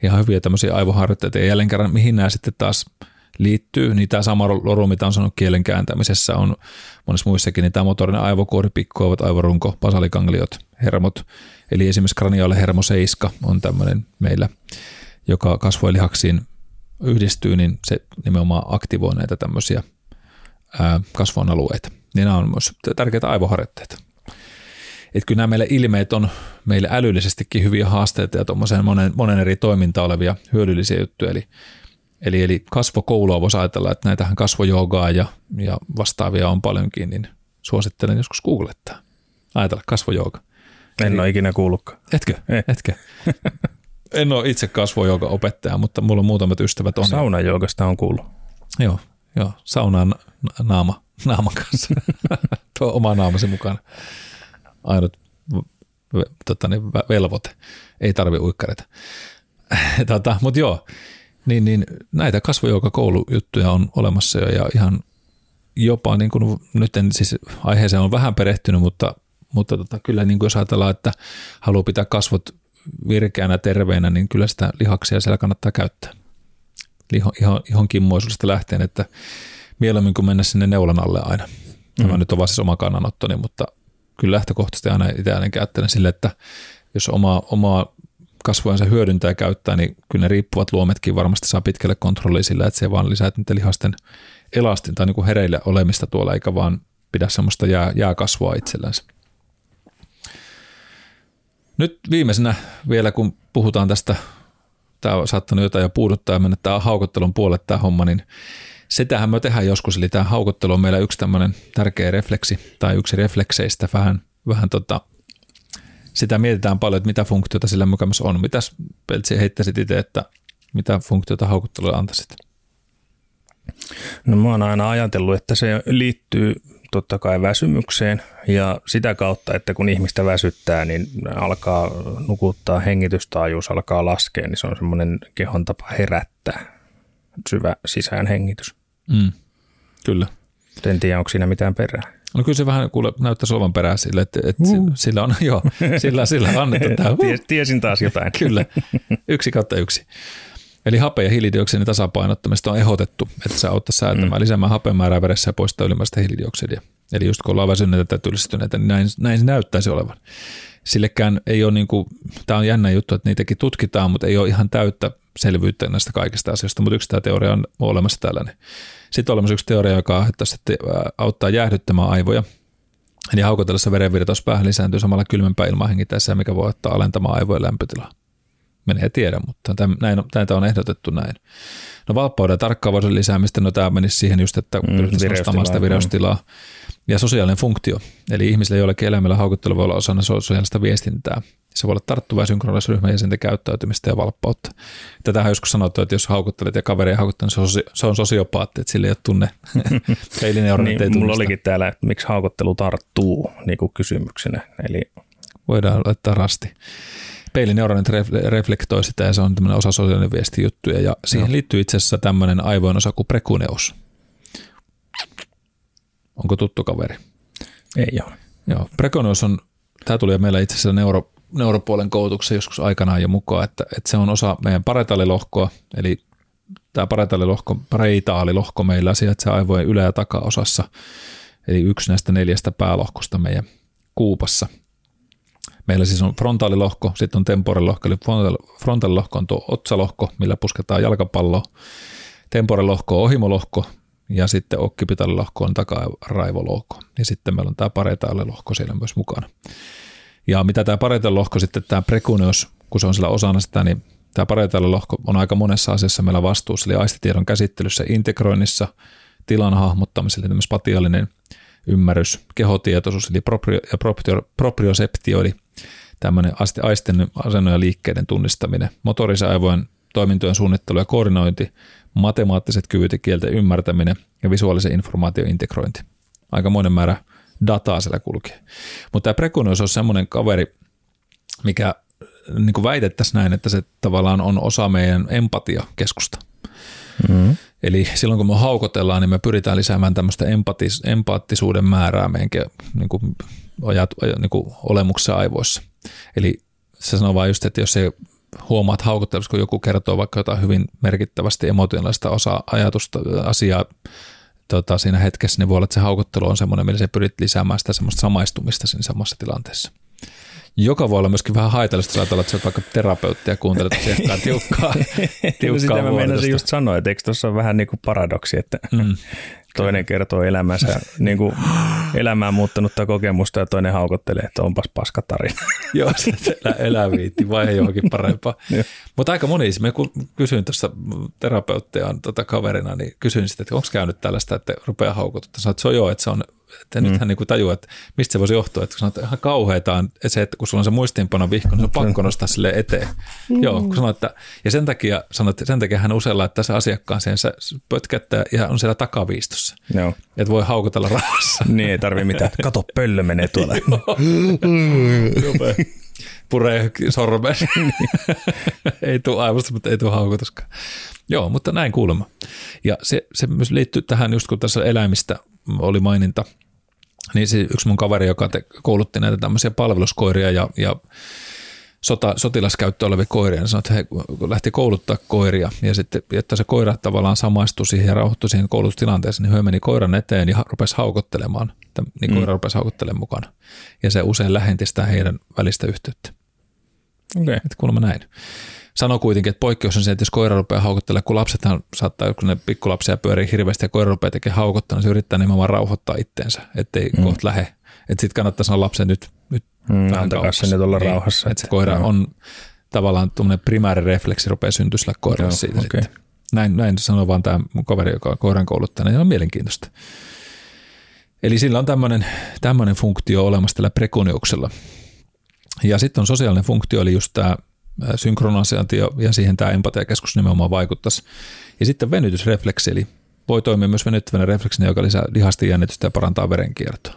Speaker 1: ihan hyviä tämmöisiä aivoharjoitteita. Ja jälleen kerran, mihin nämä sitten taas liittyy, niin tämä sama loru, mitä on sanonut kielen kääntämisessä, on monissa muissakin, niin tämä motorinen aivokuori, pikkuaivat, aivorunko, basalikangliot, hermot, eli esimerkiksi kraniaali hermo 7 on tämmöinen meillä, joka kasvojen lihaksiin yhdistyy, niin se nimenomaan aktivoi näitä tämmöisiä kasvon alueita. Niin nämä on myös tärkeitä aivoharjoitteita. Että kyllä nämä meille ilmeet on meille älyllisestikin hyviä haasteita ja monen, monen eri toiminta olevia hyödyllisiä juttuja. Eli, eli, eli kasvokoulua voisi ajatella, että näitähän kasvojoogaa ja, ja vastaavia on paljonkin, niin suosittelen joskus googlettaa. Ajatella kasvojooga.
Speaker 2: En eli, ole ikinä kuullutkaan.
Speaker 1: Etkö? Ei. Etkö? [LAUGHS] en ole itse kasvojooga opettaja, mutta mulla on muutamat ystävät on.
Speaker 2: Saunajoogasta on kuullut.
Speaker 1: Joo, joo. Saunaan naama, naaman kanssa. [LAUGHS] Tuo oma naamasi mukana ainut tota, niin, velvoite. Ei tarvi uikkareita. [LAUGHS] tota, Mutta joo, niin, niin näitä koulujuttuja on olemassa jo ja ihan jopa, niin kuin, nyt en siis aiheeseen on vähän perehtynyt, mutta, mutta tota, kyllä niin kuin jos ajatellaan, että haluaa pitää kasvot virkeänä, terveenä, niin kyllä sitä lihaksia siellä kannattaa käyttää. Liho, ihon, ihon kimmoisuudesta lähtien, että mieluummin kuin mennä sinne neulan alle aina. Tämä mm. nyt on vaan siis oma kannanottoni, mutta kyllä lähtökohtaisesti aina itse ainakin ajattelen sille, että jos oma, omaa kasvojensa hyödyntää ja käyttää, niin kyllä ne riippuvat luometkin varmasti saa pitkälle kontrollia sillä, että se vaan lisää niiden lihasten elastin tai niin hereillä olemista tuolla, eikä vaan pidä semmoista jää, jääkasvua itsellänsä. Nyt viimeisenä vielä, kun puhutaan tästä, tämä on saattanut jotain jo puuduttaa ja mennä tämä haukottelun puolelle tämä homma, niin Sitähän me tehdään joskus, eli tämä haukottelu on meillä yksi tämmöinen tärkeä refleksi, tai yksi reflekseistä vähän, vähän tota, sitä mietitään paljon, että mitä funktiota sillä mukamassa on. Mitäs Peltsi heittäisit itse, että mitä funktiota haukottelulle antaisit?
Speaker 2: No mä oon aina ajatellut, että se liittyy totta kai väsymykseen ja sitä kautta, että kun ihmistä väsyttää, niin alkaa nukuttaa, hengitystaajuus alkaa laskea, niin se on semmoinen kehon tapa herättää syvä sisäänhengitys.
Speaker 1: Mm, kyllä.
Speaker 2: En tiedä, onko siinä mitään perää.
Speaker 1: No kyllä se vähän kuule, näyttäisi olevan perää sille, että, että uh. sillä on, [LAUGHS] joo, sillä, sillä on annettu tämä. Uh. [LAUGHS]
Speaker 2: Tiesin taas jotain. [LAUGHS]
Speaker 1: kyllä, yksi kautta yksi. Eli hape- ja hiilidioksidin tasapainottamista on ehdotettu, että se auttaa säätämään, mm. lisäämään hapen määrää veressä ja poistaa ylimääräistä hiilidioksidia. Eli just kun ollaan väsyneitä tai tylsistyneitä, niin näin, näin se näyttäisi olevan. Sillekään ei ole, niin kuin, tämä on jännä juttu, että niitäkin tutkitaan, mutta ei ole ihan täyttä selvyyttä näistä kaikista asioista, mutta yksi tämä teoria on olemassa tällainen. Sitten on olemassa yksi teoria, joka auttaa jäähdyttämään aivoja. Eli haukotellessa verenvirtaus päähän lisääntyy samalla kylmempää ilmaa hengittäessä, mikä voi ottaa alentamaan aivojen lämpötilaa. Menee tiedä, mutta täm, näin, näitä on ehdotettu näin. No valppauden ja tarkkaavuuden lisäämistä, no tämä menisi siihen just, että mm, nostamaan sitä vireystilaa. Ja sosiaalinen funktio, eli ihmisille joillekin eläimillä haukuttelu voi olla osana sosiaalista viestintää. Se voi olla tarttuva ja synkronaisryhmän jäsenten käyttäytymistä ja valppautta. Tätä on joskus sanottu, että jos haukuttelet ja kaveri ei haukuttanut, niin se on, se on sosiopaatti, että sillä ei ole tunne. [LAUGHS]
Speaker 2: niin, ei mulla olikin täällä, että miksi haukuttelu tarttuu niin kuin kysymyksenä. Eli...
Speaker 1: Voidaan laittaa rasti peilineuronit reflektoi sitä ja se on tämmöinen osa sosiaalinen viestijuttuja ja siihen no. liittyy itse asiassa tämmöinen aivojen osa kuin prekuneus. Onko tuttu kaveri?
Speaker 2: Ei ole.
Speaker 1: Joo, prekuneus on, tämä tuli meillä itse asiassa neuro, neuropuolen koulutuksessa joskus aikanaan jo mukaan, että, että se on osa meidän paretaalilohkoa, eli tämä paretaalilohko, pareitaalilohko meillä sijaitsee aivojen ylä- ja takaosassa, eli yksi näistä neljästä päälohkosta meidän kuupassa – Meillä siis on frontaalilohko, sitten on temporelohko, eli frontaalilohko on tuo otsalohko, millä pusketaan jalkapallo. Temporelohko on ohimolohko ja sitten okkipitaalilohko on takaraivolohko. Ja sitten meillä on tämä paretaalilohko siellä myös mukana. Ja mitä tämä paretaalilohko sitten, tämä prekuneus, kun se on sillä osana sitä, niin tämä paretaalilohko on aika monessa asiassa meillä vastuussa, eli aistitiedon käsittelyssä, integroinnissa, tilan hahmottamisella, eli spatiaalinen ymmärrys, kehotietoisuus, eli proprio, proprio, proprioseptio, eli tämmöinen aisten asennon ja liikkeiden tunnistaminen, motorisen aivojen toimintojen suunnittelu ja koordinointi, matemaattiset kyvyt ja kielten ymmärtäminen ja visuaalisen informaation integrointi. Aikamoinen määrä dataa siellä kulkee. Mutta tämä prekuneus on semmoinen kaveri, mikä niin kuin väitettäisiin näin, että se tavallaan on osa meidän empatiakeskusta. Mm-hmm. Eli silloin kun me haukotellaan, niin me pyritään lisäämään tämmöistä empatis, empaattisuuden määrää meidän niin kuin, ajat, niin kuin olemuksessa aivoissa. Eli se sanoo vain just, että jos se huomaat haukottelussa, kun joku kertoo vaikka jotain hyvin merkittävästi emotionaalista osa ajatusta, asiaa tota, siinä hetkessä, niin voi olla, että se haukottelu on semmoinen, millä se pyrit lisäämään sitä semmoista samaistumista siinä samassa tilanteessa. Joka voi olla myöskin vähän haitallista, jos ajatellaan, että se on vaikka terapeutti ja kuuntelet asiakkaan tiukkaa, tiukkaa [LAUGHS]
Speaker 2: Sitä mä meinasin just sanoa, että eikö tuossa ole vähän niin kuin paradoksi, että mm. [LAUGHS] toinen kertoo elämänsä, [LAUGHS] niin kuin elämään muuttanutta kokemusta ja toinen haukottelee, että onpas paska tarina. [LAUGHS]
Speaker 1: Joo, se elä, elää viitti, vai johonkin parempaa. [LAUGHS] Mutta aika moni, me kysyin tuossa terapeuttia tota kaverina, niin kysyin sitten, että onko käynyt tällaista, että rupeaa haukotutta. Sanoit, että se on joo, että se on että mm. nythän niin tajuaa, että mistä se voisi johtua, että kun sanoit, että ihan kauheita on se, että kun sulla on se muistiinpano vihko, niin se on pakko nostaa sille eteen. Mm. Joo, kun sanoit, että, ja sen takia, sanoit, sen takia hän usein laittaa se asiakkaan sen pötkättä ja on siellä takaviistossa.
Speaker 2: Joo.
Speaker 1: Että voi haukotella rahassa. [LAUGHS]
Speaker 2: niin, ei tarvi mitään. [LAUGHS] Kato, pöllö menee tuolla. [LAUGHS]
Speaker 1: Puree sormen. ei tule aivosta, mutta ei tule haukotuskaan. Joo, mutta näin kuulemma. Ja se, se myös liittyy tähän, just kun tässä eläimistä oli maininta, niin se yksi mun kaveri, joka te, koulutti näitä tämmöisiä palveluskoiria ja, ja sota, sotilaskäyttö olevia koiria, niin sanoi, että he lähti kouluttaa koiria ja sitten, että se koira tavallaan samaistui siihen ja rauhoittui siihen koulutustilanteeseen, niin he meni koiran eteen ja rupesi haukottelemaan, niin koira mm. rupesi haukottelemaan mukana. Ja se usein lähentyi sitä heidän välistä yhteyttä. Okay. Että kuulemma näin sanoi kuitenkin, että poikkeus on se, että jos koira rupeaa haukottelemaan, kun lapsethan saattaa, kun ne pikkulapsia pyörii hirveästi ja koira rupeaa tekemään haukottaa, niin se yrittää nimenomaan rauhoittaa itteensä, ettei mm. kohta lähe. Että sitten kannattaa sanoa lapsen nyt, nyt
Speaker 2: mm, vähän kauas. nyt olla niin, rauhassa.
Speaker 1: Että se koira on tavallaan tuommoinen primäärirefleksi rupeaa syntyä sillä koiralle siitä okay. sitten. Näin, näin sanoo vaan tämä mun kaveri, joka on koiran kouluttajana, niin on mielenkiintoista. Eli sillä on tämmöinen funktio olemassa tällä prekoniuksella. Ja sitten on sosiaalinen funktio, eli just tämä synkronisointi ja siihen tämä empatiakeskus nimenomaan vaikuttaisi. Ja sitten venytysrefleksi, eli voi toimia myös venyttävänä refleksinä, joka lisää lihasti jännitystä ja parantaa verenkiertoa.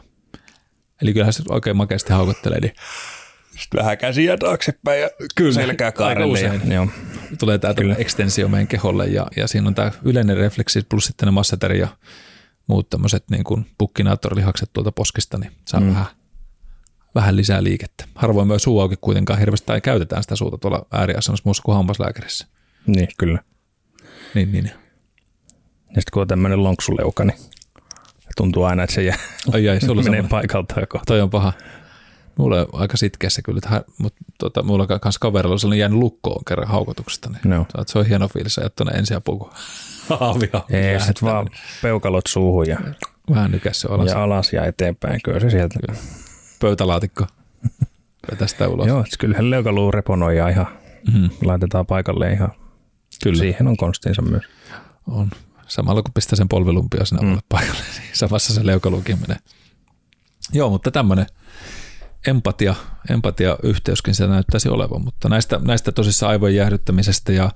Speaker 1: Eli kyllähän se oikein makeasti haukottelee. Niin
Speaker 2: sitten vähän käsiä taaksepäin ja Kyllä, selkää kaarelle. Ja,
Speaker 1: joo. Tulee tämä ekstensio meidän keholle ja, ja siinä on tämä yleinen refleksi plus sitten ne massateri ja muut tämmöiset niin kuin pukkinaattorilihakset tuolta poskista, niin saa mm. vähän vähän lisää liikettä. Harvoin myös suu auki kuitenkaan hirveästi tai käytetään sitä suuta tuolla ääriasennossa muussa kuin hammaslääkärissä.
Speaker 2: Niin, kyllä.
Speaker 1: Niin, niin.
Speaker 2: Ja sitten kun on tämmöinen lonksuleuka, niin tuntuu aina, että se jää,
Speaker 1: ai, ai,
Speaker 2: sulla [LAUGHS] menee paikalta kohta.
Speaker 1: Toi on paha. Mulla on aika sitkeässä kyllä, mutta tota, mulla on myös kaverilla sellainen jäänyt lukkoon kerran haukotuksesta. Niin no. Se on hieno fiilis ajaa tuonne ensiapuun, kun [LAUGHS] haavia
Speaker 2: Ei, sitten vaan peukalot suuhun ja,
Speaker 1: Vähän nykäs se alas.
Speaker 2: Ja alas ja eteenpäin, kyllä se sieltä.
Speaker 1: Kyllä pöytälaatikko vetästä ulos.
Speaker 2: Joo, kyllähän leukaluu reponoi ihan mm. laitetaan paikalle ihan. Kyllä. Siihen on konstinsa myös.
Speaker 1: On. Samalla kun pistää sen polvilumpia sinne mm. paikalle, [LAUGHS] niin samassa se leukaluukin menee. Joo, mutta tämmöinen empatia, empatia yhteyskin se näyttäisi olevan, mutta näistä, näistä tosissaan aivojen jäähdyttämisestä ja,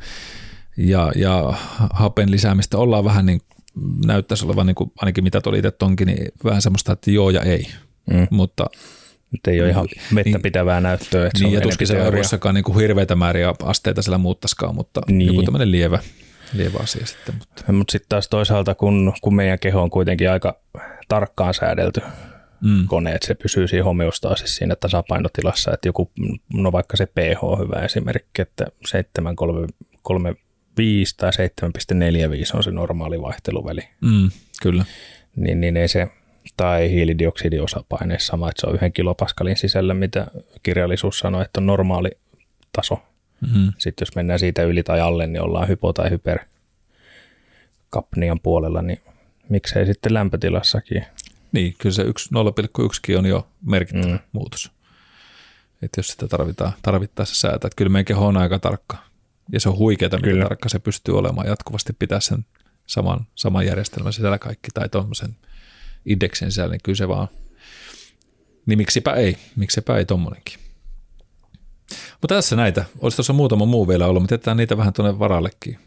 Speaker 1: ja, ja hapen lisäämistä ollaan vähän niin, näyttäisi olevan niin kuin, ainakin mitä tuli itse tonkin, niin vähän semmoista, että joo ja ei, mm. mutta
Speaker 2: nyt ei ole ihan vettä niin, pitävää näyttöä.
Speaker 1: Että niin, se ja tuskin se arvoissakaan niin hirveitä määriä asteita sillä muuttaisikaan, mutta niin. joku tämmöinen lievä, lievä asia sitten.
Speaker 2: Mutta Mut sitten taas toisaalta, kun, kun meidän keho on kuitenkin aika tarkkaan säädelty mm. kone, että se pysyy siinä homeostaasissa siinä tasapainotilassa, että joku, no vaikka se pH on hyvä esimerkki, että 735 tai 7,45 on se normaali vaihteluväli.
Speaker 1: Mm, kyllä.
Speaker 2: Niin, niin ei se, tai hiilidioksidiosapaine sama, että se on yhden kilopaskalin sisällä, mitä kirjallisuus sanoo, että on normaali taso. Mm-hmm. Sitten jos mennään siitä yli tai alle, niin ollaan hypo- tai hyperkapnian puolella, niin miksei sitten lämpötilassakin.
Speaker 1: Niin, kyllä se 0,1 on jo merkittävä mm. muutos. Että jos sitä tarvitaan, tarvittaessa säätää. Että kyllä meidän keho on aika tarkka. Ja se on huikeaa, miten tarkka se pystyy olemaan. Jatkuvasti pitää sen saman, saman järjestelmän sisällä kaikki tai tuommoisen indeksin sisällä, niin kyllä se vaan, niin miksipä ei, miksipä ei tommonenkin. Mutta tässä näitä, olisi tuossa muutama muu vielä ollut, mutta jätetään niitä vähän tuonne varallekin.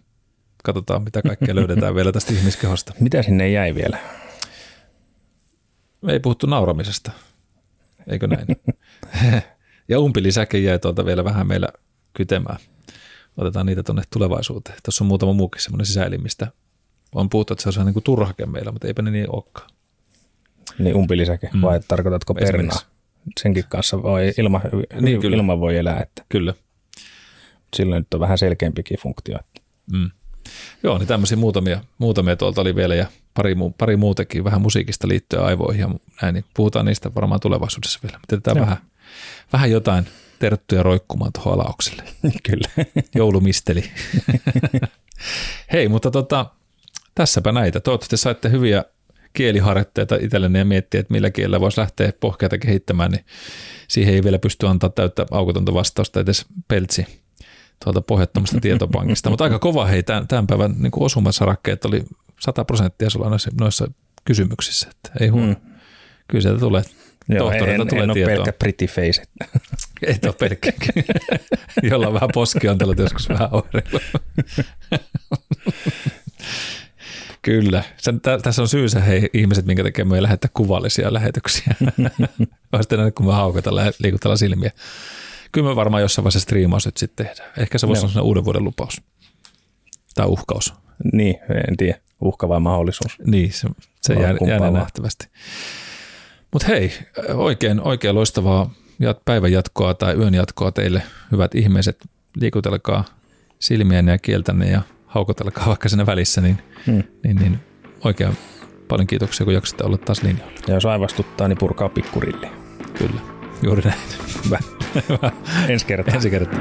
Speaker 1: Katsotaan, mitä kaikkea löydetään vielä tästä ihmiskehosta. [LAUGHS]
Speaker 2: Mitä sinne jäi vielä?
Speaker 1: ei puhuttu nauramisesta, eikö näin? [LAUGHS] ja umpilisäke jäi tuolta vielä vähän meillä kytemään. Otetaan niitä tuonne tulevaisuuteen. Tuossa on muutama muukin semmoinen sisäelin, mistä on puhuttu, että se on niin kuin turhake meillä, mutta eipä ne niin olekaan.
Speaker 2: Niin umpilisäke, mm. vai tarkoitatko pernaa? Senkin kanssa voi ilma, niin, kyllä. ilma voi elää. Että
Speaker 1: kyllä.
Speaker 2: Silloin nyt on vähän selkeämpikin funktio.
Speaker 1: Mm. Joo, niin tämmöisiä muutamia, muutamia tuolta oli vielä ja pari, pari muutakin vähän musiikista liittyen aivoihin ja näin, niin puhutaan niistä varmaan tulevaisuudessa vielä. Mutta vähän, vähän jotain terttuja roikkumaan tuohon alaukselle. [LAUGHS]
Speaker 2: Kyllä.
Speaker 1: Joulumisteli. [LAUGHS] Hei, mutta tota, tässäpä näitä. Toivottavasti saitte hyviä kieliharjoitteita itsellenne ja miettiä, että millä kielellä voisi lähteä pohkeita kehittämään, niin siihen ei vielä pysty antaa täyttä aukotonta vastausta edes peltsi tuolta pohjattomasta tietopankista. Mutta aika kova hei, tämän, tämän päivän niin osumasarakkeet oli 100 prosenttia sulla noissa, noissa kysymyksissä. Että ei huono. Mm. Kyllä sieltä tulee Joo, en, tulee
Speaker 2: en
Speaker 1: tietoa.
Speaker 2: ole pelkkä pretty face. [LAUGHS]
Speaker 1: Ei ole pelkkä. [LAUGHS] Jolla on vähän poskiontelut joskus vähän oireilu. [LAUGHS] Kyllä. Sen, tä, tässä on syysä hei ihmiset, minkä takia me ei lähettää kuvallisia lähetyksiä. [LAUGHS] Sitten näin, kun me haukata liikutella silmiä. Kyllä me varmaan jossain vaiheessa striimaus nyt sitten tehdään. Ehkä se voisi olla uuden vuoden lupaus. Tai uhkaus.
Speaker 2: Niin, en tiedä. Uhka vai mahdollisuus.
Speaker 1: Niin, se, se jää, jää nähtävästi. Mutta hei, oikein, oikein loistavaa päivän jatkoa tai yön jatkoa teille, hyvät ihmiset. Liikutelkaa silmiänne ja kieltänne ja haukotelkaa [LAUGHS] vaikka siinä välissä, niin, hmm. niin, niin oikein paljon kiitoksia, kun jaksatte olla taas linjalla.
Speaker 2: Ja jos aivastuttaa, niin purkaa pikkurilli.
Speaker 1: Kyllä, juuri näin.
Speaker 2: Hyvä. [LAUGHS] Ensi kertaa.
Speaker 1: Ensi kertaa.